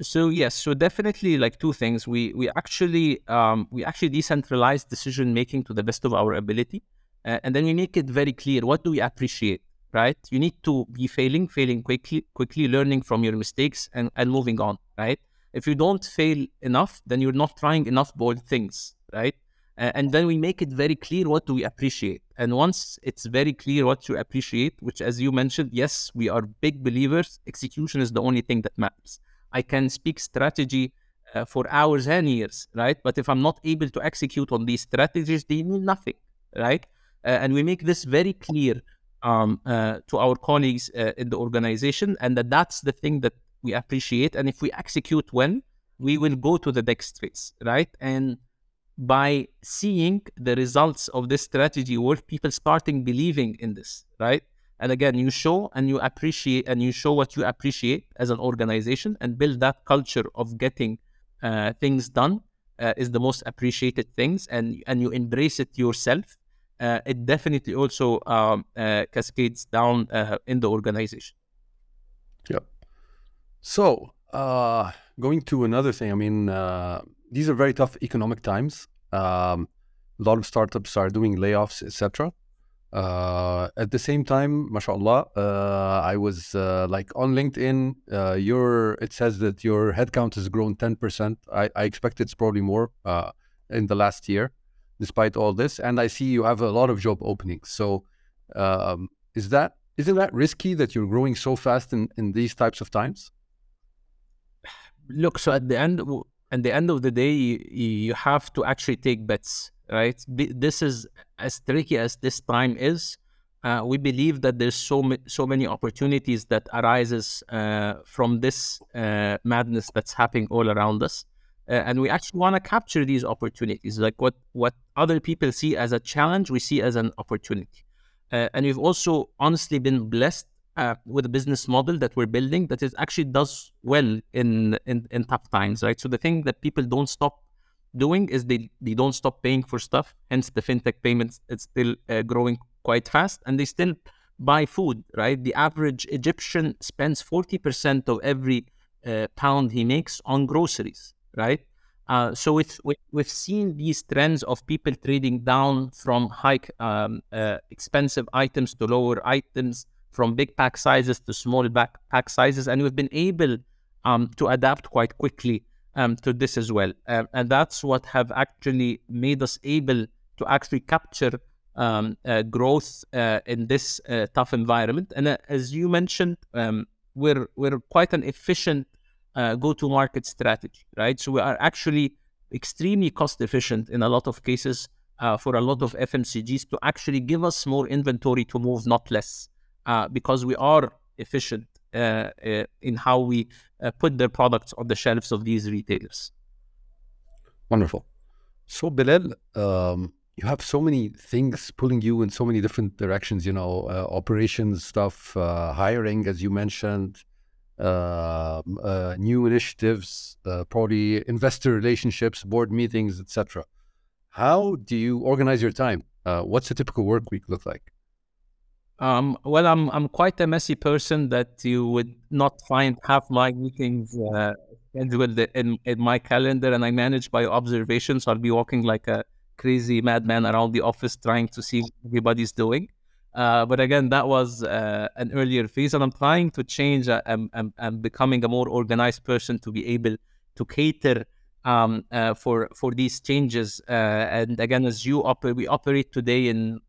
A: so yes so definitely like two things we we actually um, we actually decentralize decision making to the best of our ability uh, and then we make it very clear what do we appreciate right? You need to be failing failing quickly quickly learning from your mistakes and, and moving on right? If you don't fail enough then you're not trying enough bold things right? Uh, and then we make it very clear what do we appreciate. And once it's very clear what you appreciate which as you mentioned yes we are big believers execution is the only thing that matters. I can speak strategy uh, for hours and years, right? But if I'm not able to execute on these strategies, they mean nothing, right? Uh, and we make this very clear um, uh, to our colleagues uh, in the organization, and that that's the thing that we appreciate. And if we execute well, we will go to the next phase, right? And by seeing the results of this strategy work, people starting believing in this, right? And again, you show and you appreciate and you show what you appreciate as an organization and build that culture of getting uh, things done uh, is the most appreciated things and and you embrace it yourself. Uh, it definitely also um, uh, cascades down uh, in the organization.
C: Yep. So going to another thing, I mean, these are very tough economic times. Um, a lot of startups are doing layoffs, etc. Uh, at the same time, mashallah, uh, I was uh, like on LinkedIn. Uh, your it says that your headcount has grown ten percent. I, I expect it's probably more in the last year, despite all this. And I see you have a lot of job openings. So, um, is that isn't that risky that you're growing so fast in, in these types of times?
A: Look, so at the end, at the end of the day, you, you have to actually take bets right? This is as tricky as this time is. Uh, we believe that there's so ma- so many opportunities that arises uh, from this uh, madness that's happening all around us, uh, and we actually want to capture these opportunities. Like what what other people see as a challenge, we see as an opportunity. Uh, and we've also honestly been blessed uh, with a business model that we're building that is actually does well in, in in tough times, right? So the thing that people don't stop doing is they, they don't stop paying for stuff. Hence, the fintech payments it's still uh, growing quite fast, and they still buy food. Right, the average Egyptian spends forty percent of every uh, pound he makes on groceries. Right, Uh, so it's, we, we've seen these trends of people trading down from high um, uh, expensive items to lower items, from big pack sizes to small back pack sizes, and we've been able um, to adapt quite quickly um, to this as well. Um, and that's what have actually made us able to actually capture um, uh, growth uh, in this uh, tough environment. And as you mentioned, um, we're we're quite an efficient uh, go-to-market strategy, right? So we are actually extremely cost efficient in a lot of cases uh, for a lot of FMCGs to actually give us more inventory to move, not less, because we are efficient in how we put their products on the shelves of these retailers.
C: Wonderful. So Belal, um, you have so many things pulling you in so many different directions. You know, uh, operations stuff, uh, hiring, as you mentioned, uh, uh new initiatives, uh, probably investor relationships, board meetings, etc. How do you organize your time? Uh, what's a typical work week look like?
A: Um, well, I'm I'm quite a messy person that you would not find half my meetings scheduled in, in my calendar, and I manage by observation. So I'll be walking like a crazy madman around the office trying to see what everybody's doing. Uh, but again, that was uh, an earlier phase, and I'm trying to change. Uh, I'm, I'm, I'm, becoming a more organized person to be able to cater um, uh, for for these changes. Uh, and again, as you operate, we operate today in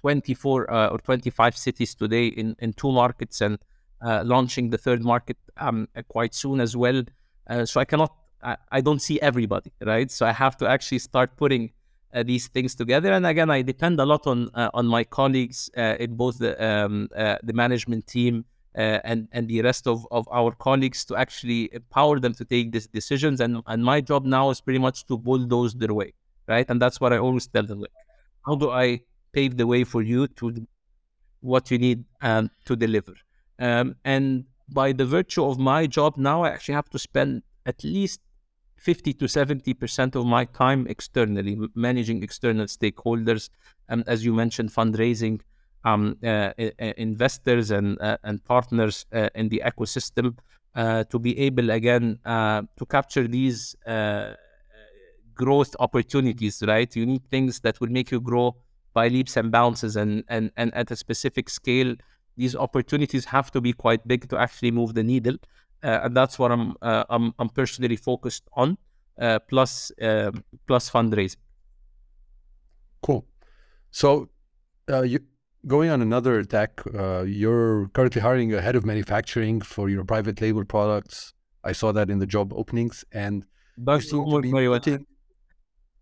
A: 24 uh, or 25 cities today in, in two markets, and launching the third market um, quite soon as well. so I cannot, I, I don't see everybody, right? So I have to actually start putting uh, these things together. And again, I depend a lot on uh, on my colleagues uh, in both the um, uh, the management team uh, and and the rest of, of our colleagues to actually empower them to take these decisions. And and my job now is pretty much to bulldoze their way, right? And that's what I always tell them: like, how do I pave the way for you to what you need um, to deliver? Um, and by the virtue of my job now, I actually have to spend at least 50 to 70% of my time externally, managing external stakeholders, and as you mentioned, fundraising um, uh, investors and, uh, and partners uh, in the ecosystem uh, to be able, again, uh, to capture these uh, growth opportunities, right? You need things that will make you grow by leaps and bounces and, and, and at a specific scale. These opportunities have to be quite big to actually move the needle and that's what I'm uh, I'm, I'm personally focused on. Uh, plus um, plus fundraising.
C: Cool. So you going on another tack, uh, you're currently hiring a head of manufacturing for your private label products. I saw that in the job openings, and
A: that's homework very well.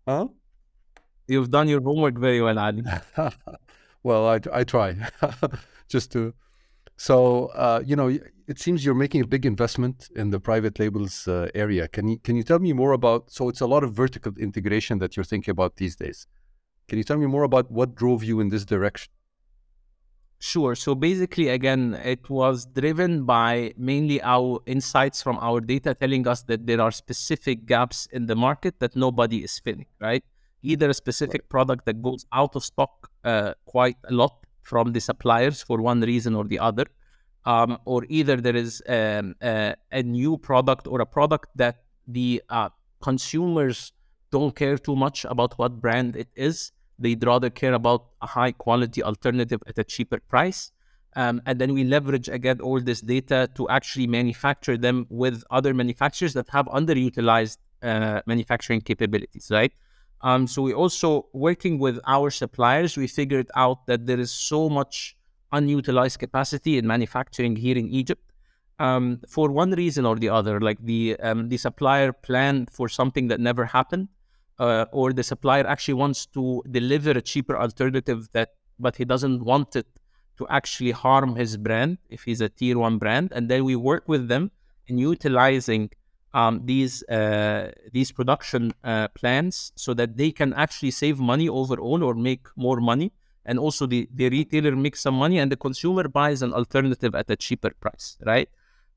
C: Huh?
A: You've done your homework very well, Ali.
C: well, I, I try just to. So uh, you know, it seems you're making a big investment in the private labels uh, area. Can you can you tell me more about? So it's a lot of vertical integration that you're thinking about these days. Can you tell me more about what drove you in this direction?
A: Sure. So basically, again, it was driven by mainly our insights from our data telling us that there are specific gaps in the market that nobody is filling, right? Either a specific right. product that goes out of stock uh, quite a lot from the suppliers for one reason or the other, um, or either there is um, a new product or a product that the uh, consumers don't care too much about what brand it is. They'd rather care about a high quality alternative at a cheaper price. Um, and then we leverage again all this data to actually manufacture them with other manufacturers that have underutilized uh, manufacturing capabilities, right? Um, so we also working with our suppliers, we figured out that there is so much unutilized capacity in manufacturing here in Egypt. Um, for one reason or the other, like the um, the supplier planned for something that never happened, uh, or the supplier actually wants to deliver a cheaper alternative that, but he doesn't want it to actually harm his brand if he's a tier one brand, and then we work with them in utilizing um, these uh, these production uh, plans so that they can actually save money overall or make more money and also the, the retailer makes some money and the consumer buys an alternative at a cheaper price, right?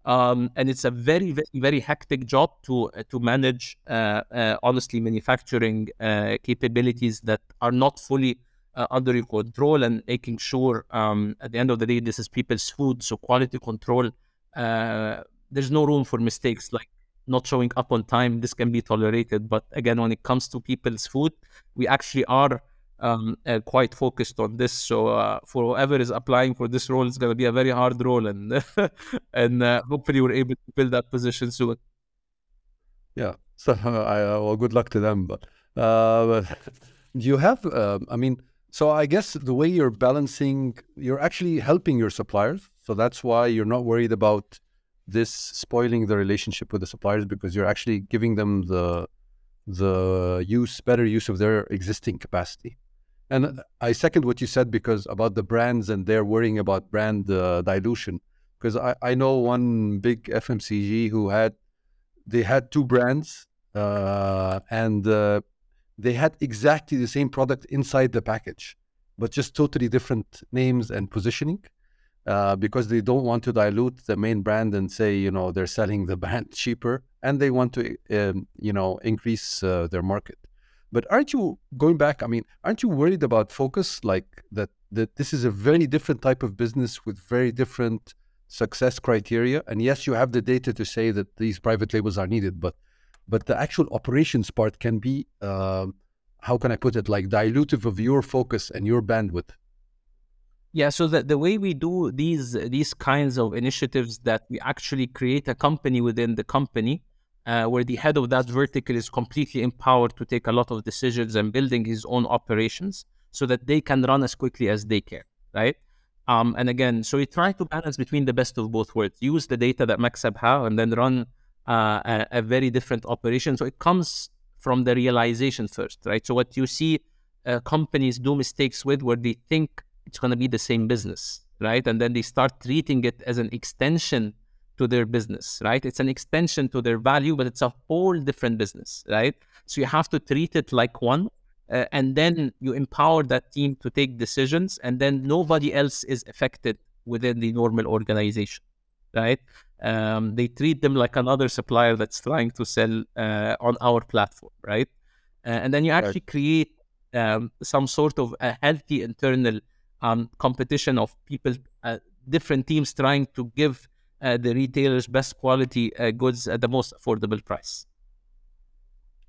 A: Um, and it's a very, very, very hectic job to uh, to manage, uh, uh, honestly, manufacturing uh, capabilities that are not fully uh, under your control and making sure um, at the end of the day this is people's food, so quality control. Uh, there's no room for mistakes. Like not showing up on time, this can be tolerated. But again, when it comes to people's food, we actually are um, uh, quite focused on this. So uh, for whoever is applying for this role, it's going to be a very hard role, and and uh, hopefully we're able to fill that position soon.
C: Yeah. So I, well, good luck to them. But uh, do you have? Uh, I mean, so I guess the way you're balancing, you're actually helping your suppliers. So that's why you're not worried about this spoiling the relationship with the suppliers because you're actually giving them the the use better use of their existing capacity. And I second what you said because about the brands and they're worrying about brand uh, dilution. Because I, I know one big FMCG who had they had two brands uh, and uh, they had exactly the same product inside the package, but just totally different names and positioning. Uh, because they don't want to dilute the main brand and say you know they're selling the brand cheaper and they want to um, you know increase uh, their market but aren't you going back i mean aren't you worried about focus? Like that that this is a very different type of business with very different success criteria? And yes you have the data to say that these private labels are needed but but the actual operations part can be uh, how can i put it like dilutive of your focus and your bandwidth.
A: Yeah, so the, the way we do these these kinds of initiatives that we actually create a company within the company uh, where the head of that vertical is completely empowered to take a lot of decisions and building his own operations so that they can run as quickly as they can, right? Um, and again, so we try to balance between the best of both worlds, use the data that MaxAB have and then run uh, a, a, very different operation. So it comes from the realization first, right? So what you see uh, companies do mistakes with where they think it's going to be the same business, right? And then they start treating it as an extension to their business, right? It's an extension to their value, but it's a whole different business, right? So you have to treat it like one. Uh, and then you empower that team to take decisions, and then nobody else is affected within the normal organization, right? Um, they treat them like another supplier that's trying to sell uh, on our platform, right? Uh, and then you actually create um, some sort of a healthy internal um, competition of people, uh, different teams trying to give the retailers best quality uh, goods at the most affordable price.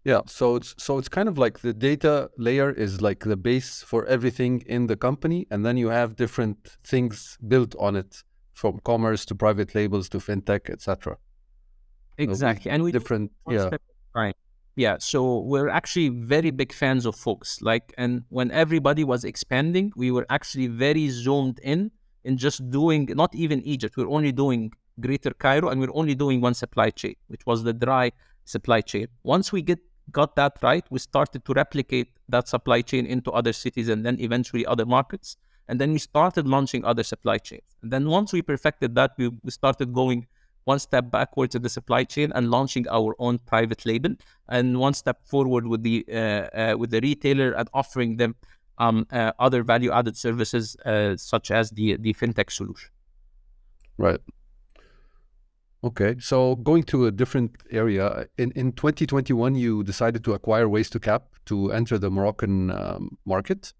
C: Yeah, so it's so it's kind of like the data layer is like the base for everything in the company, and then you have different things built on it, from commerce to private labels to fintech, etc.
A: Exactly, and we
C: different yeah
A: right yeah so we're actually very big fans of folks. like and when everybody was expanding we were actually very zoomed in in just doing not even egypt we're only doing greater cairo and we're only doing one supply chain which was the dry supply chain once we get got that right we started to replicate that supply chain into other cities and then eventually other markets and then we started launching other supply chains and then once we perfected that we, we started going one step backwards in the supply chain and launching our own private label, and one step forward with the uh, uh, with the retailer and offering them um, uh, other value added services uh, such as the the fintech solution.
C: Right. Okay, so going to a different area in in 2021, you decided to acquire WaystoCap to enter the Moroccan um, market.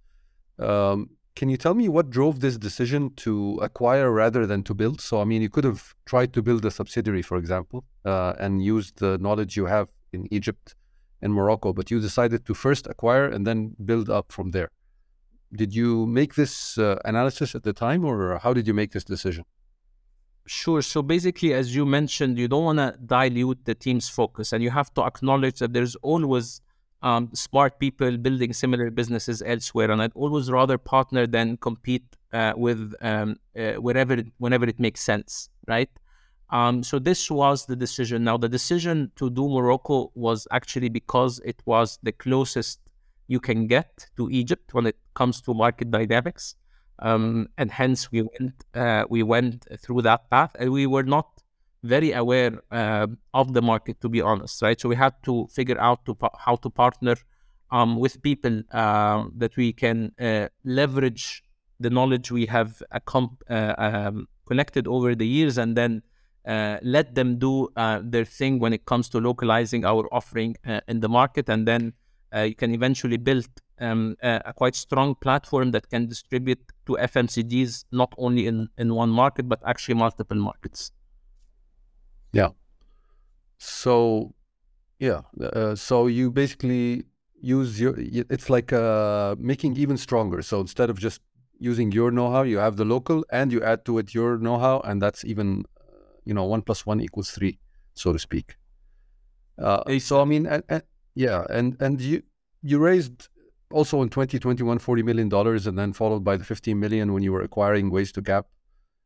C: Um, can you tell me what drove this decision to acquire rather than to build? So, I mean, you could have tried to build a subsidiary, for example, uh, and used the knowledge you have in Egypt and Morocco, but you decided to first acquire and then build up from there. Did you make this uh, analysis at the time, or how did you make this decision?
A: Sure. So basically, as you mentioned, you don't want to dilute the team's focus, and you have to acknowledge that there's always um, smart people building similar businesses elsewhere, and I'd always rather partner than compete uh, with um, uh, wherever whenever it makes sense, right? Um, so this was the decision. Now the decision to do Morocco was actually because it was the closest you can get to Egypt when it comes to market dynamics, um, and hence we went uh, we went through that path, and we were not very aware uh, of the market, to be honest, right? So we had to figure out to how to partner um, with people uh, that we can uh, leverage the knowledge we have uh, um, connected over the years, and then uh, let them do their thing when it comes to localizing our offering in the market, and then you can eventually build um, a quite strong platform that can distribute to FMCGs not only in, in one market but actually multiple markets.
C: Yeah. So, yeah. Uh, so you basically use your. It's like uh, making even stronger. So instead of just using your know-how, you have the local, and you add to it your know-how, and that's even, you know, one plus one equals three, so to speak. Uh, so I mean, and, and, yeah, and and you you raised also in 2021 40 million dollars, and then followed by the 15 million when you were acquiring WaystoCap.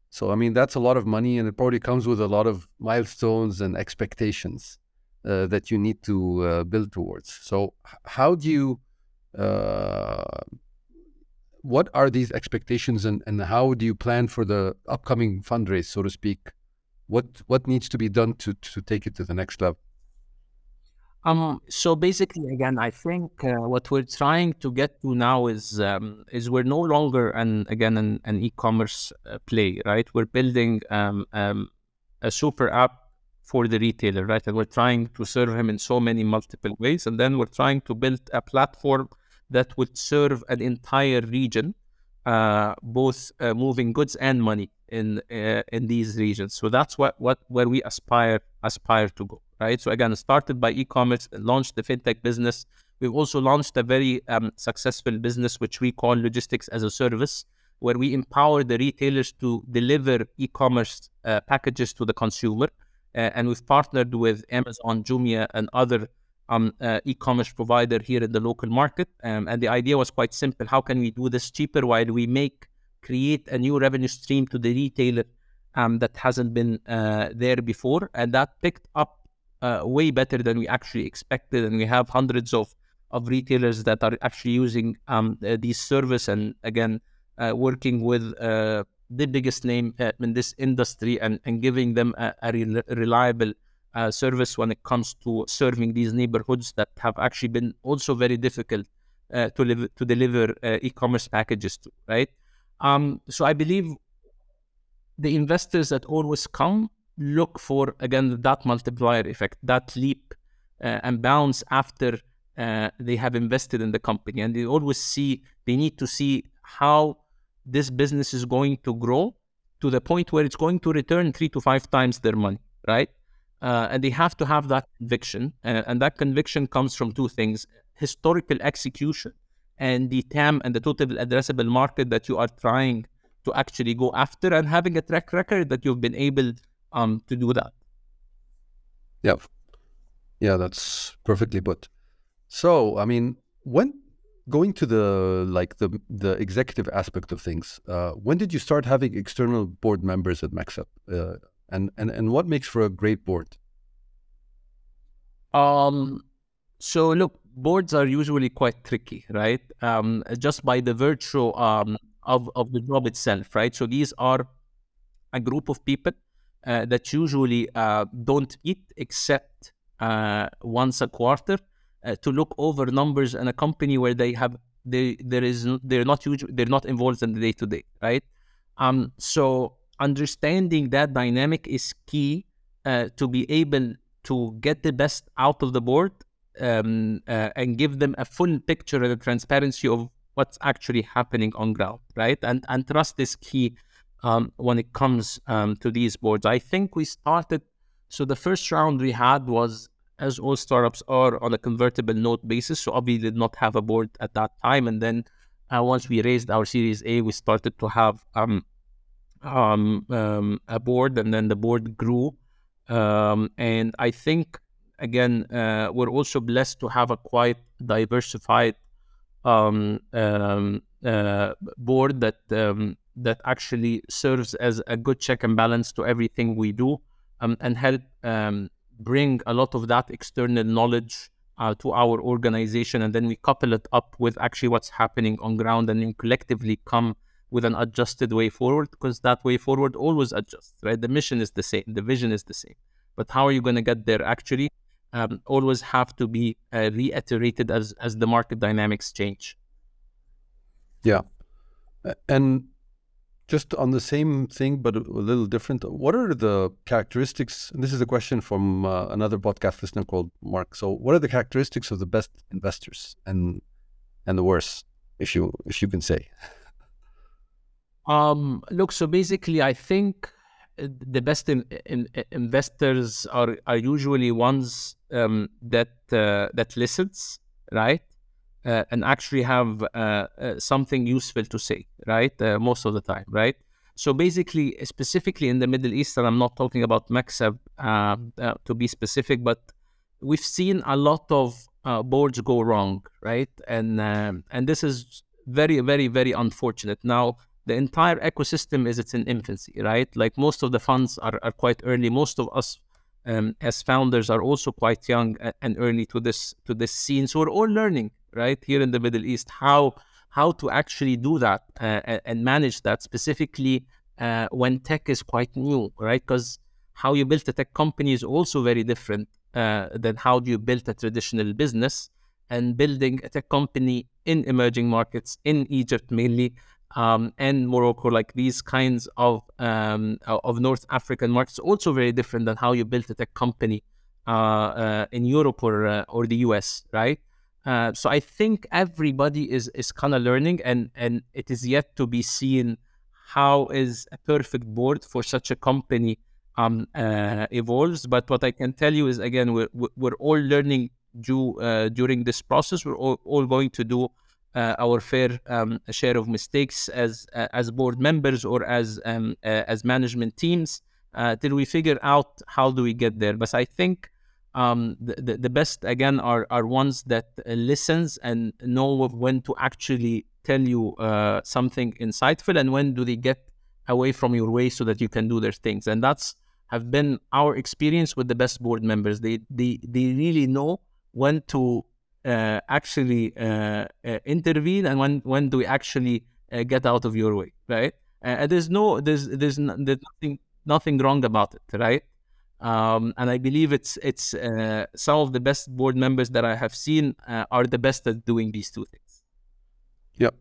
C: So I mean, that's a lot of money, and it probably comes with a lot of milestones and expectations uh, that you need to uh, build towards. So how do you uh, what are these expectations and, and how do you plan for the upcoming fundraise, so to speak? What what needs to be done to to take it to the next level?
A: Um, so basically, again, I think uh, what we're trying to get to now is um, is we're no longer an again an, an e-commerce uh, play, right? We're building um, um, a super app for the retailer, right? And we're trying to serve him in so many multiple ways, and then we're trying to build a platform that would serve an entire region, uh, both uh, moving goods and money in uh, in these regions. So that's what what where we aspire aspire to go right? So again, started by e-commerce, launched the fintech business. We've also launched a very um, successful business which we call logistics as a service, where we empower the retailers to deliver e-commerce uh, packages to the consumer. Uh, and we've partnered with Amazon, Jumia, and other um, uh, e-commerce provider here in the local market. Um, and the idea was quite simple: how can we do this cheaper while we make create a new revenue stream to the retailer um, that hasn't been uh, there before? And that picked up uh, way better than we actually expected, and we have hundreds of of retailers that are actually using um, uh, these service and again uh, working with uh, the biggest name uh, in this industry and, and giving them a, a re- reliable uh, service when it comes to serving these neighborhoods that have actually been also very difficult to live to deliver e-commerce packages to right? Um, so I believe the investors that always come look for again that multiplier effect, that leap uh, and bounce after uh, they have invested in the company, and they always see they need to see how this business is going to grow to the point where it's going to return three to five times their money, right? Uh, and they have to have that conviction, uh, and that conviction comes from two things: historical execution and the TAM and the total addressable market that you are trying to actually go after, and having a track record that you've been able um, to do that.
C: Yeah, yeah, that's perfectly put. So, I mean, when going to the like the the executive aspect of things, uh, when did you start having external board members at MaxAB, uh, and and and what makes for a great board?
A: Um, so look, boards are usually quite tricky, right? Um, just by the virtue um, of of the job itself, right? So these are a group of people that usually uh, don't eat except uh, once a quarter to look over numbers in a company where they have they there is they're not usually they're not involved in the day to day, right? Um, so understanding that dynamic is key to be able to get the best out of the board um, uh, and give them a full picture and a transparency of what's actually happening on ground, right? And and trust is key um, when it comes um, to these boards. I think we started, so the first round we had was, as all startups are, on a convertible note basis. So obviously did not have a board at that time. And then uh, once we raised our Series A, we started to have um, um, um a board, and then the board grew. Um, and I think, again, uh, we're also blessed to have a quite diversified um, uh, board that that actually serves as a good check and balance to everything we do um, and help um, bring a lot of that external knowledge uh, to our organization. And then we couple it up with actually what's happening on ground and then collectively come with an adjusted way forward because that way forward always adjusts right? The mission is the same the vision is the same. But how are you going to get there actually? Um, always have to be uh, reiterated as as the market dynamics change.
C: Yeah. And just on the same thing, but a, little different. What are the characteristics? And this is a question from uh, another podcast listener called Mark. So, what are the characteristics of the best investors and and the worst, if you if you can say?
A: Um, look, so basically, I think the best in, in, investors are are usually ones um, that uh, that listens, right, uh, and actually have uh, uh something useful to say, right, uh, most of the time, right. So basically, specifically in the Middle East, and I'm not talking about MaxAB uh, to be specific, but we've seen a lot of boards go wrong, right, and and this is very, very, very unfortunate. Now the entire ecosystem is it's in infancy, right? Like most of the funds are, are quite early. Most of us um, as founders are also quite young and early to this to this scene. So we're all learning, right, here in the Middle East, how how to actually do that uh, and manage that specifically uh, when tech is quite new, right? Because how you build a tech company is also very different uh, than how you build a traditional business. And building a tech company in emerging markets in Egypt mainly um, and Morocco, like these kinds of um, of North African markets, also very different than how you built a tech company uh, uh, in Europe or uh, or the US, right? Uh, so I think everybody is is kind of learning, and and it is yet to be seen how is a perfect board for such a company um, uh, evolves. But what I can tell you is again, we're we're all learning uh, during this process. We're all, all going to do uh, our fair um, share of mistakes as uh, as board members or as um, as management teams till we figure out how do we get there. But I think um, the, the best again are are ones that listens and know when to actually tell you uh, something insightful and when do they get away from your way so that you can do their things and that's have been our experience with the best board members they they they really know when to uh, actually uh, uh, intervene and when when do we actually get out of your way, right? And there's no there's there's, there's nothing nothing wrong about it, right? Um, and I believe it's it's uh, some of the best board members that I have seen uh, are the best at doing these two things.
C: Yeah,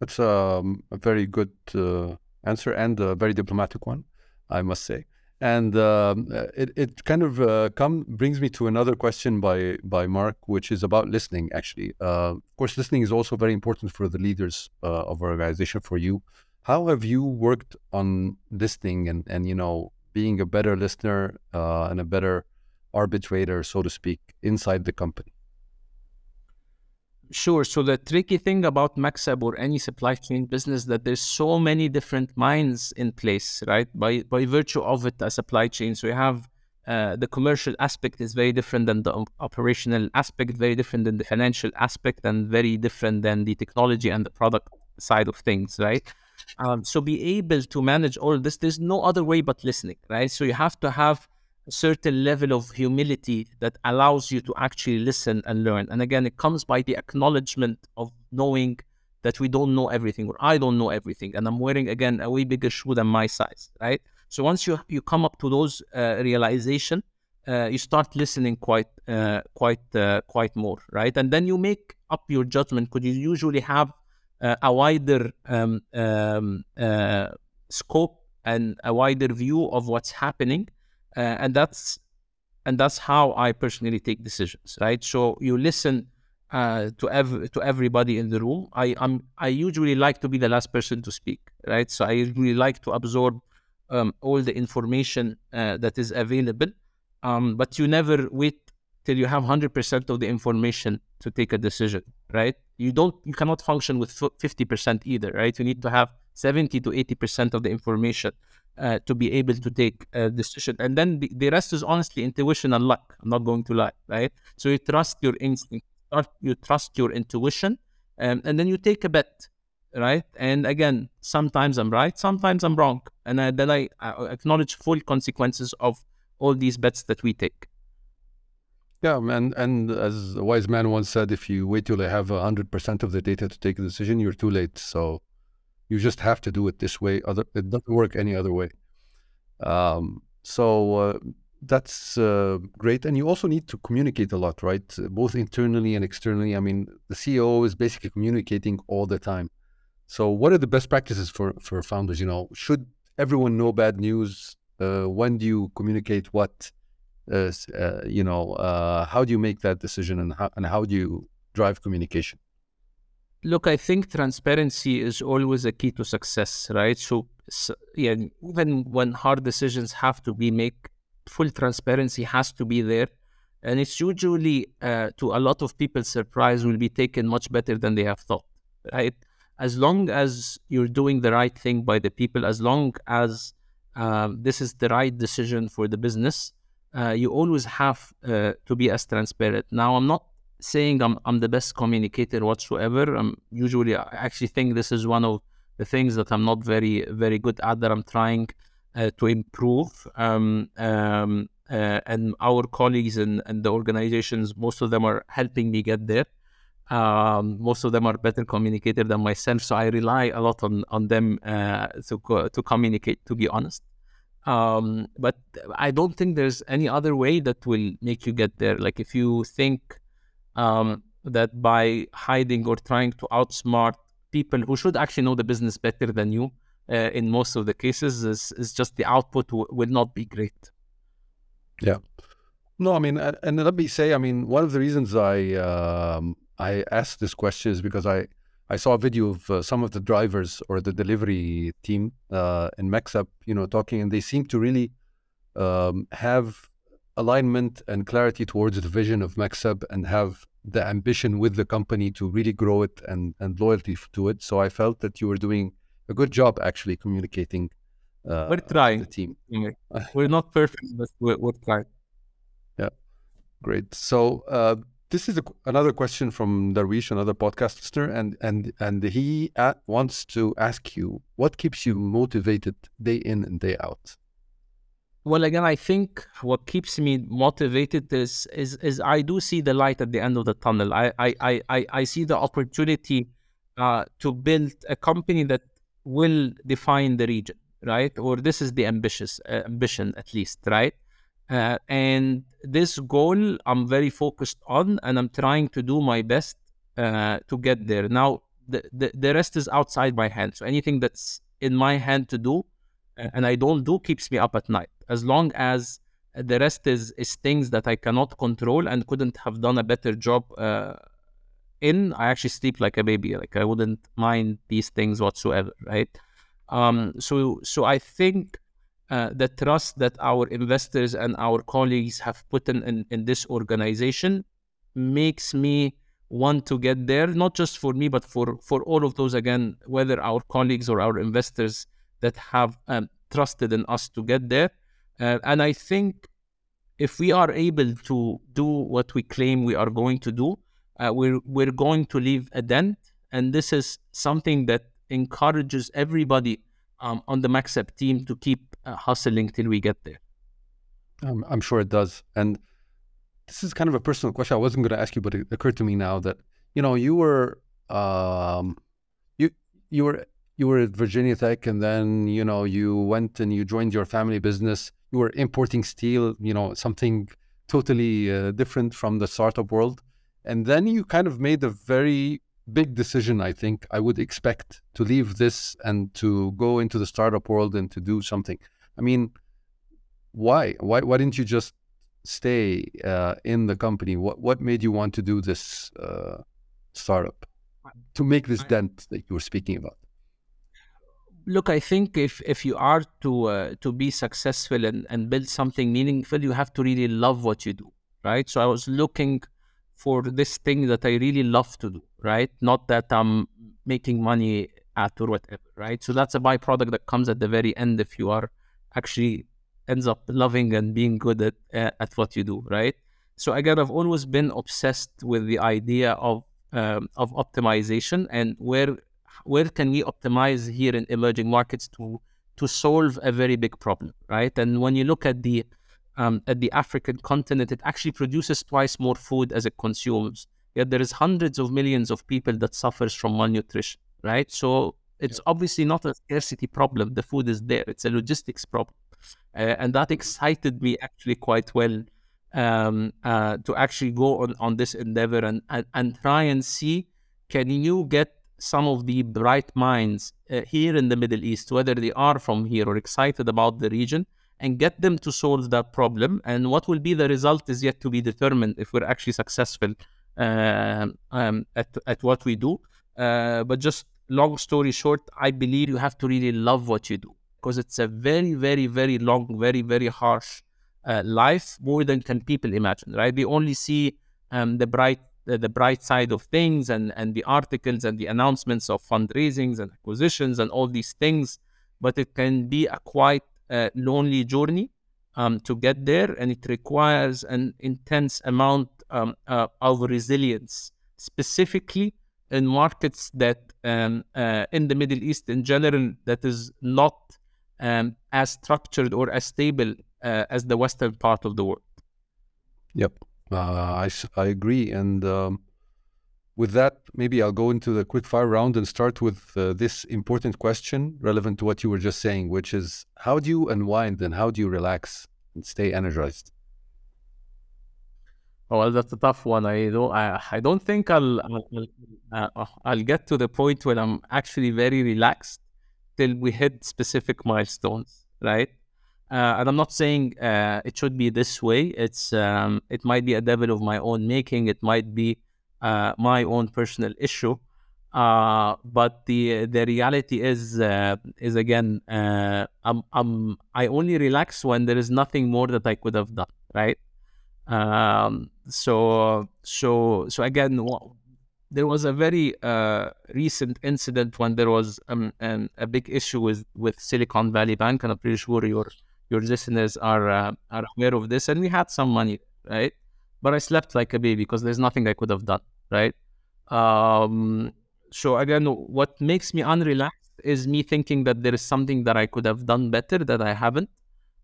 C: that's um, a very good uh, answer and a very diplomatic one, I must say. And um, uh, it, it kind of uh, come brings me to another question by by Mark, which is about listening. Actually, uh, of course, listening is also very important for the leaders of our organization. For you, how have you worked on listening and and you know being a better listener uh, and a better arbitrator, so to speak, inside the company?
A: Sure. So the tricky thing about MaxAB or any supply chain business that there's so many different minds in place, right? By by virtue of it, a supply chain. So you have uh, the commercial aspect is very different than the operational aspect, very different than the financial aspect, and very different than the technology and the product side of things, right? Um, so be able to manage all this. There's no other way but listening, right? So you have to have a certain level of humility that allows you to actually listen and learn. And again, it comes by the acknowledgement of knowing that we don't know everything or I don't know everything. And I'm wearing, again, a way bigger shoe than my size, right? So once you, you come up to those uh, realization, uh, you start listening quite, uh, quite, uh, quite more, right? And then you make up your judgment because you usually have a wider um, um, uh, scope and a wider view of what's happening uh, and that's and that's how I personally take decisions, right? So you listen uh, to ev- to everybody in the room. I am I usually like to be the last person to speak, right? So I usually like to absorb um, all the information uh, that is available, um, but you never wait till you have hundred percent of the information to take a decision, right? You don't you cannot function with fifty percent either, right? You need to have seventy to eighty percent of the information uh, to be able to take a decision. And then the, rest is honestly intuition and luck. I'm not going to lie, right? So you trust your instinct, you trust your intuition, um, and then you take a bet, right? And again, sometimes I'm right, sometimes I'm wrong, and then I, I acknowledge full consequences of all these bets that we take.
C: Yeah, and and as a wise man once said, if you wait till you have hundred percent of the data to take a decision, you're too late. So you just have to do it this way. Other it doesn't work any other way. Um, so uh, that's uh, great, and you also need to communicate a lot, right? Both internally and externally. I mean, the CEO is basically communicating all the time. So, what are the best practices for for founders? You know, should everyone know bad news? Uh, when do you communicate what? Uh, uh, you know, uh, how do you make that decision, and how and how do you drive communication?
A: Look, I think transparency is always a key to success, right? So so, yeah, even when hard decisions have to be made, full transparency has to be there, and it's usually uh, to a lot of people's surprise will be taken much better than they have thought. Right, as long as you're doing the right thing by the people, as long as um, this is the right decision for the business, uh, you always have uh, to be as transparent. Now, I'm not saying I'm, I'm the best communicator whatsoever. I'm usually, I actually think this is one of the things that I'm not very, very good at that I'm trying uh, to improve. Um, um, uh, and our colleagues and, and the organizations, most of them are helping me get there. Um, most of them are better communicator than myself, so I rely a lot on on them uh, to co- to communicate. To be honest, um, but I don't think there's any other way that will make you get there. Like if you think um, that by hiding or trying to outsmart people who should actually know the business better than you, uh, in most of the cases, is, is just the output w- will not be great.
C: Yeah. No, I mean, and, let me say, I mean, one of the reasons I um, I asked this question is because I I saw a video of uh, some of the drivers or the delivery team uh, in MaxAB, you know, talking, and they seem to really um, have alignment and clarity towards the vision of MaxAB and have the ambition with the company to really grow it and and loyalty to it. So I felt that you were doing a good job actually communicating. Uh,
A: we're trying.
C: The team.
A: We're not perfect, but we're, we're trying.
C: Yeah, great. So. This is a, another question from Darwish, another podcast listener, and and and he wants to ask you what keeps you motivated day in and day out.
A: Well, again, I think what keeps me motivated is is is I do see the light at the end of the tunnel. I I I I see the opportunity uh, to build a company that will define the region, right? Or this is the ambitious uh, ambition, at least, right? Uh, and this goal I'm very focused on, and I'm trying to do my best uh, to get there. Now, the, the, the rest is outside my hand. So anything that's in my hand to do, uh, and I don't do, keeps me up at night. As long as the rest is is things that I cannot control and couldn't have done a better job uh, in, I actually sleep like a baby. Like I wouldn't mind these things whatsoever, right? Um, so so I think uh, the trust that our investors and our colleagues have put in, in, in, this organization makes me want to get there, not just for me, but for, for all of those, again, whether our colleagues or our investors that have um, trusted in us to get there. Uh, and I think if we are able to do what we claim we are going to do, uh, we're, we're going to leave a dent. And this is something that encourages everybody um, on the MaxAB team to keep uh, hustling till we get there.
C: Um, I'm sure it does. And this is kind of a personal question. I wasn't going to ask you, but it occurred to me now that you know you were um, you you were you were at Virginia Tech, and then you know you went and you joined your family business. You were importing steel, you know, something totally uh, different from the startup world, and then you kind of made a very big decision, I think, I would expect to leave this and to go into the startup world and to do something. I mean, why? Why? Why didn't you just stay uh, in the company? What What made you want to do this uh, startup to make this dent that you were speaking about?
A: Look, I think if if you are to uh, to be successful and, and build something meaningful, you have to really love what you do, right? So I was looking for this thing that I really love to do, right? Not that I'm making money at or whatever, right? So that's a byproduct that comes at the very end if you are actually ends up loving and being good at uh, at what you do, right? So again, I've always been obsessed with the idea of um, of optimization and where where can we optimize here in emerging markets to to solve a very big problem, right? And when you look at the um, at the African continent, it actually produces twice more food as it consumes. Yet there is hundreds of millions of people that suffers from malnutrition, right? So it's yeah. obviously not a scarcity problem. The food is there. It's a logistics problem, uh, and that excited me actually quite well um, uh, to actually go on on this endeavor and, and and try and see can you get some of the bright minds uh, here in the Middle East, whether they are from here or excited about the region, and get them to solve that problem. And what will be the result is yet to be determined if we're actually successful uh, um, at, at what we do. Uh, but just long story short, I believe you have to really love what you do because it's a very, very, very long, very, very harsh uh, life, more than can people imagine. Right? We only see um, the bright the, the, bright side of things and and the articles and the announcements of fundraisings and acquisitions and all these things, but it can be a quite uh, lonely journey um, to get there, and it requires an intense amount um, uh, of resilience, specifically in markets that um, uh, in the Middle East in general that is not um, as structured or as stable uh, as the western part of the world.
C: Yep, uh, I, I agree. And um, with that, maybe I'll go into the quick fire round and start with uh, this important question relevant to what you were just saying, which is how do you unwind and how do you relax and stay energized?
A: Oh, well, that's a tough one. I don't. I, I don't think I'll I'll, uh, I'll get to the point where I'm actually very relaxed till we hit specific milestones, right? Uh, and I'm not saying uh, it should be this way. It's um, it might be a devil of my own making. It might be uh, my own personal issue. Uh, but the the reality is uh, is again uh, I'm, I'm I only relax when there is nothing more that I could have done, right? Um, so so so again, there was a very uh, recent incident when there was um, um, a big issue with with Silicon Valley Bank, and I'm pretty sure your your listeners are uh, are aware of this. And we had some money, right? But I slept like a baby because there's nothing I could have done, right? Um, so again, what makes me unrelaxed is me thinking that there is something that I could have done better that I haven't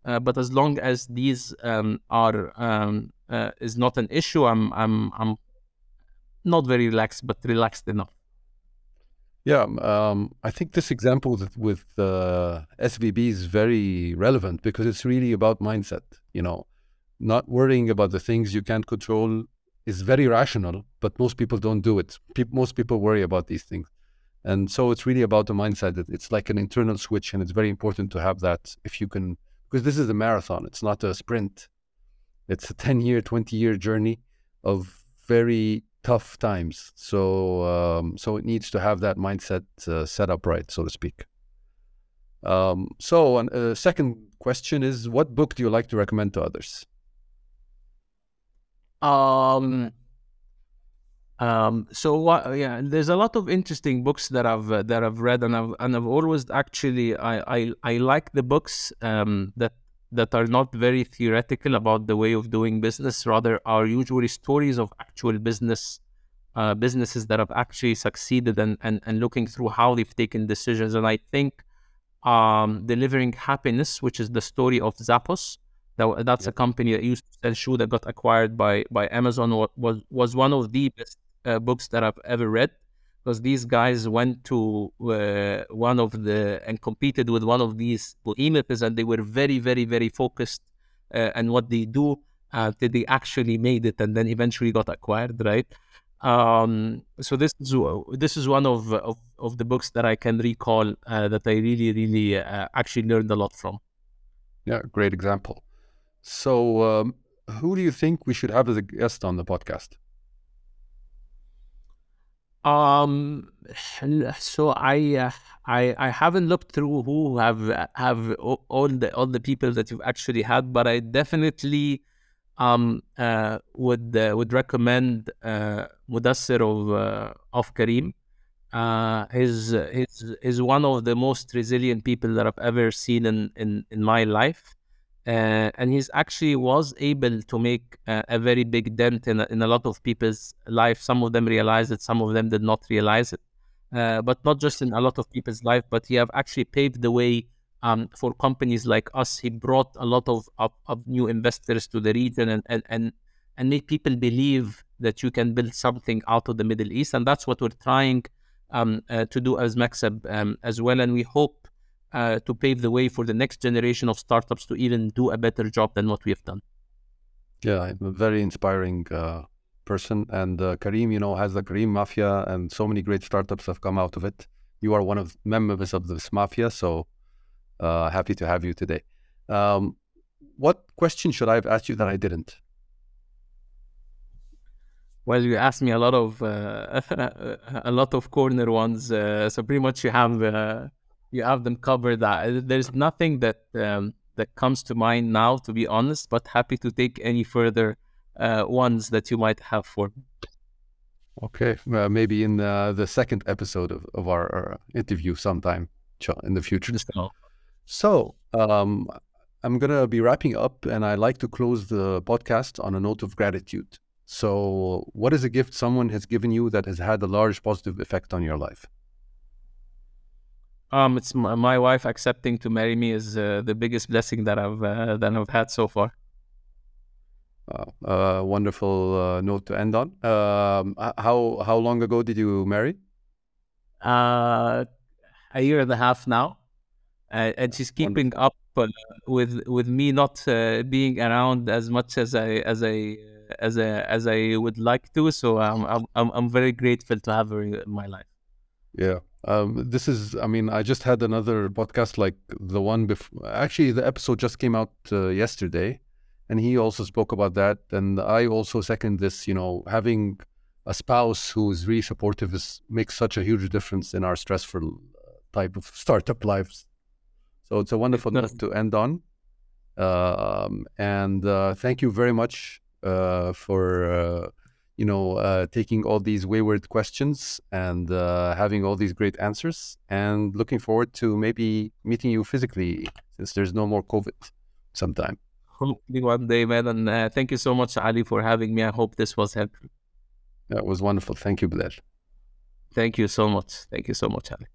A: but as long as these um, are um, uh, is not an issue, I'm I'm I'm not very relaxed, but relaxed enough.
C: Yeah, um, I think this example with, with uh, SVB is very relevant because it's really about mindset. You know, not worrying about the things you can't control is very rational, but most people don't do it. Pe- most people worry about these things. And so it's really about the mindset that it's like an internal switch, and it's very important to have that if you can because this is a marathon. It's not a sprint. It's a 10 year, 20 year journey of very tough times. So, um, so it needs to have that mindset uh, set up right, so to speak. Um, so, a uh, second question is what book do you like to recommend to others?
A: Um, um, so what? Yeah, there's a lot of interesting books that I've uh, that I've read, and I've and I've always actually I I, I like the books um, that that are not very theoretical about the way of doing business. Rather, are usually stories of actual business uh, businesses that have actually succeeded and, and and looking through how they've taken decisions. And I think um, delivering happiness, which is the story of Zappos. That, that's a company that used to sell shoe that got acquired by by Amazon. Was was one of the best uh, books that I've ever read because these guys went to uh, one of the and competed with one of these behemoths and they were very very very focused uh, and what they do uh, they actually made it and then eventually got acquired right? Um, so this is this is one of, of, of the books that I can recall uh, that I really really uh, actually learned a lot from.
C: Yeah great example. So um, who do you think we should have as a guest on the podcast
A: um, so I uh, I I haven't looked through who have have all the all the people that you've actually had, but I definitely um uh would uh, would recommend uh Mudassir of uh, of Careem. Uh, he's he's he's one of the most resilient people that I've ever seen in in in my life. Uh, and he's actually was able to make uh, a very big dent in a, in a lot of people's life. Some of them realized it, some of them did not realize it. Uh, but not just in a lot of people's life, but he have actually paved the way um, for companies like us. He brought a lot of, of, of, new investors to the region and, and, and, and made people believe that you can build something out of the Middle East. And that's what we're trying um, uh, to do as Maxab um, as well. And we hope uh, to pave the way for the next generation of startups to even do a better job than what we have done.
C: Yeah, I'm a very inspiring uh, person. And uh, Careem, you know, has the Careem Mafia, and so many great startups have come out of it. You are one of members of this mafia, so uh, happy to have you today. Um, what question should I have asked you that I didn't?
A: Well, you asked me a lot of uh, a lot of corner ones, uh, so pretty much you have you have them covered. Uh, There's nothing that um, that comes to mind now, to be honest. But happy to take any further uh, ones that you might have for me.
C: Okay, uh, maybe in uh, the second episode of, of our, our interview sometime in the future.
A: So,
C: So, um, I'm going to be wrapping up, and I like to close the podcast on a note of gratitude. So, what is a gift someone has given you that has had a large positive effect on your life?
A: Um, it's my, my wife accepting to marry me is uh, the biggest blessing that I've uh, that I've had so far.
C: Uh, a wonderful uh, note to end on. Um, how how long ago did you marry?
A: uh, a year and a half now, uh, and she's keeping up uh, with with me not uh, being around as much as I as I as I as I would like to. So I'm I'm I'm, I'm very grateful to have her in my life.
C: Yeah. Um, this is, I mean, I just had another podcast like the one before. Actually, the episode just came out uh, yesterday, and he also spoke about that. And I also second this, you know, having a spouse who is really supportive is makes such a huge difference in our stressful uh, type of startup lives. So it's a wonderful note to end on. Um, and uh, thank you very much uh, for uh, you know uh, taking all these wayward questions and uh, having all these great answers. And looking forward to maybe meeting you physically since there's no more COVID sometime.
A: Hopefully one day, man. And uh, thank you so much, Ali, for having me. I hope this was helpful.
C: That was wonderful. Thank you, Belal.
A: Thank you so much. Thank you so much, Ali.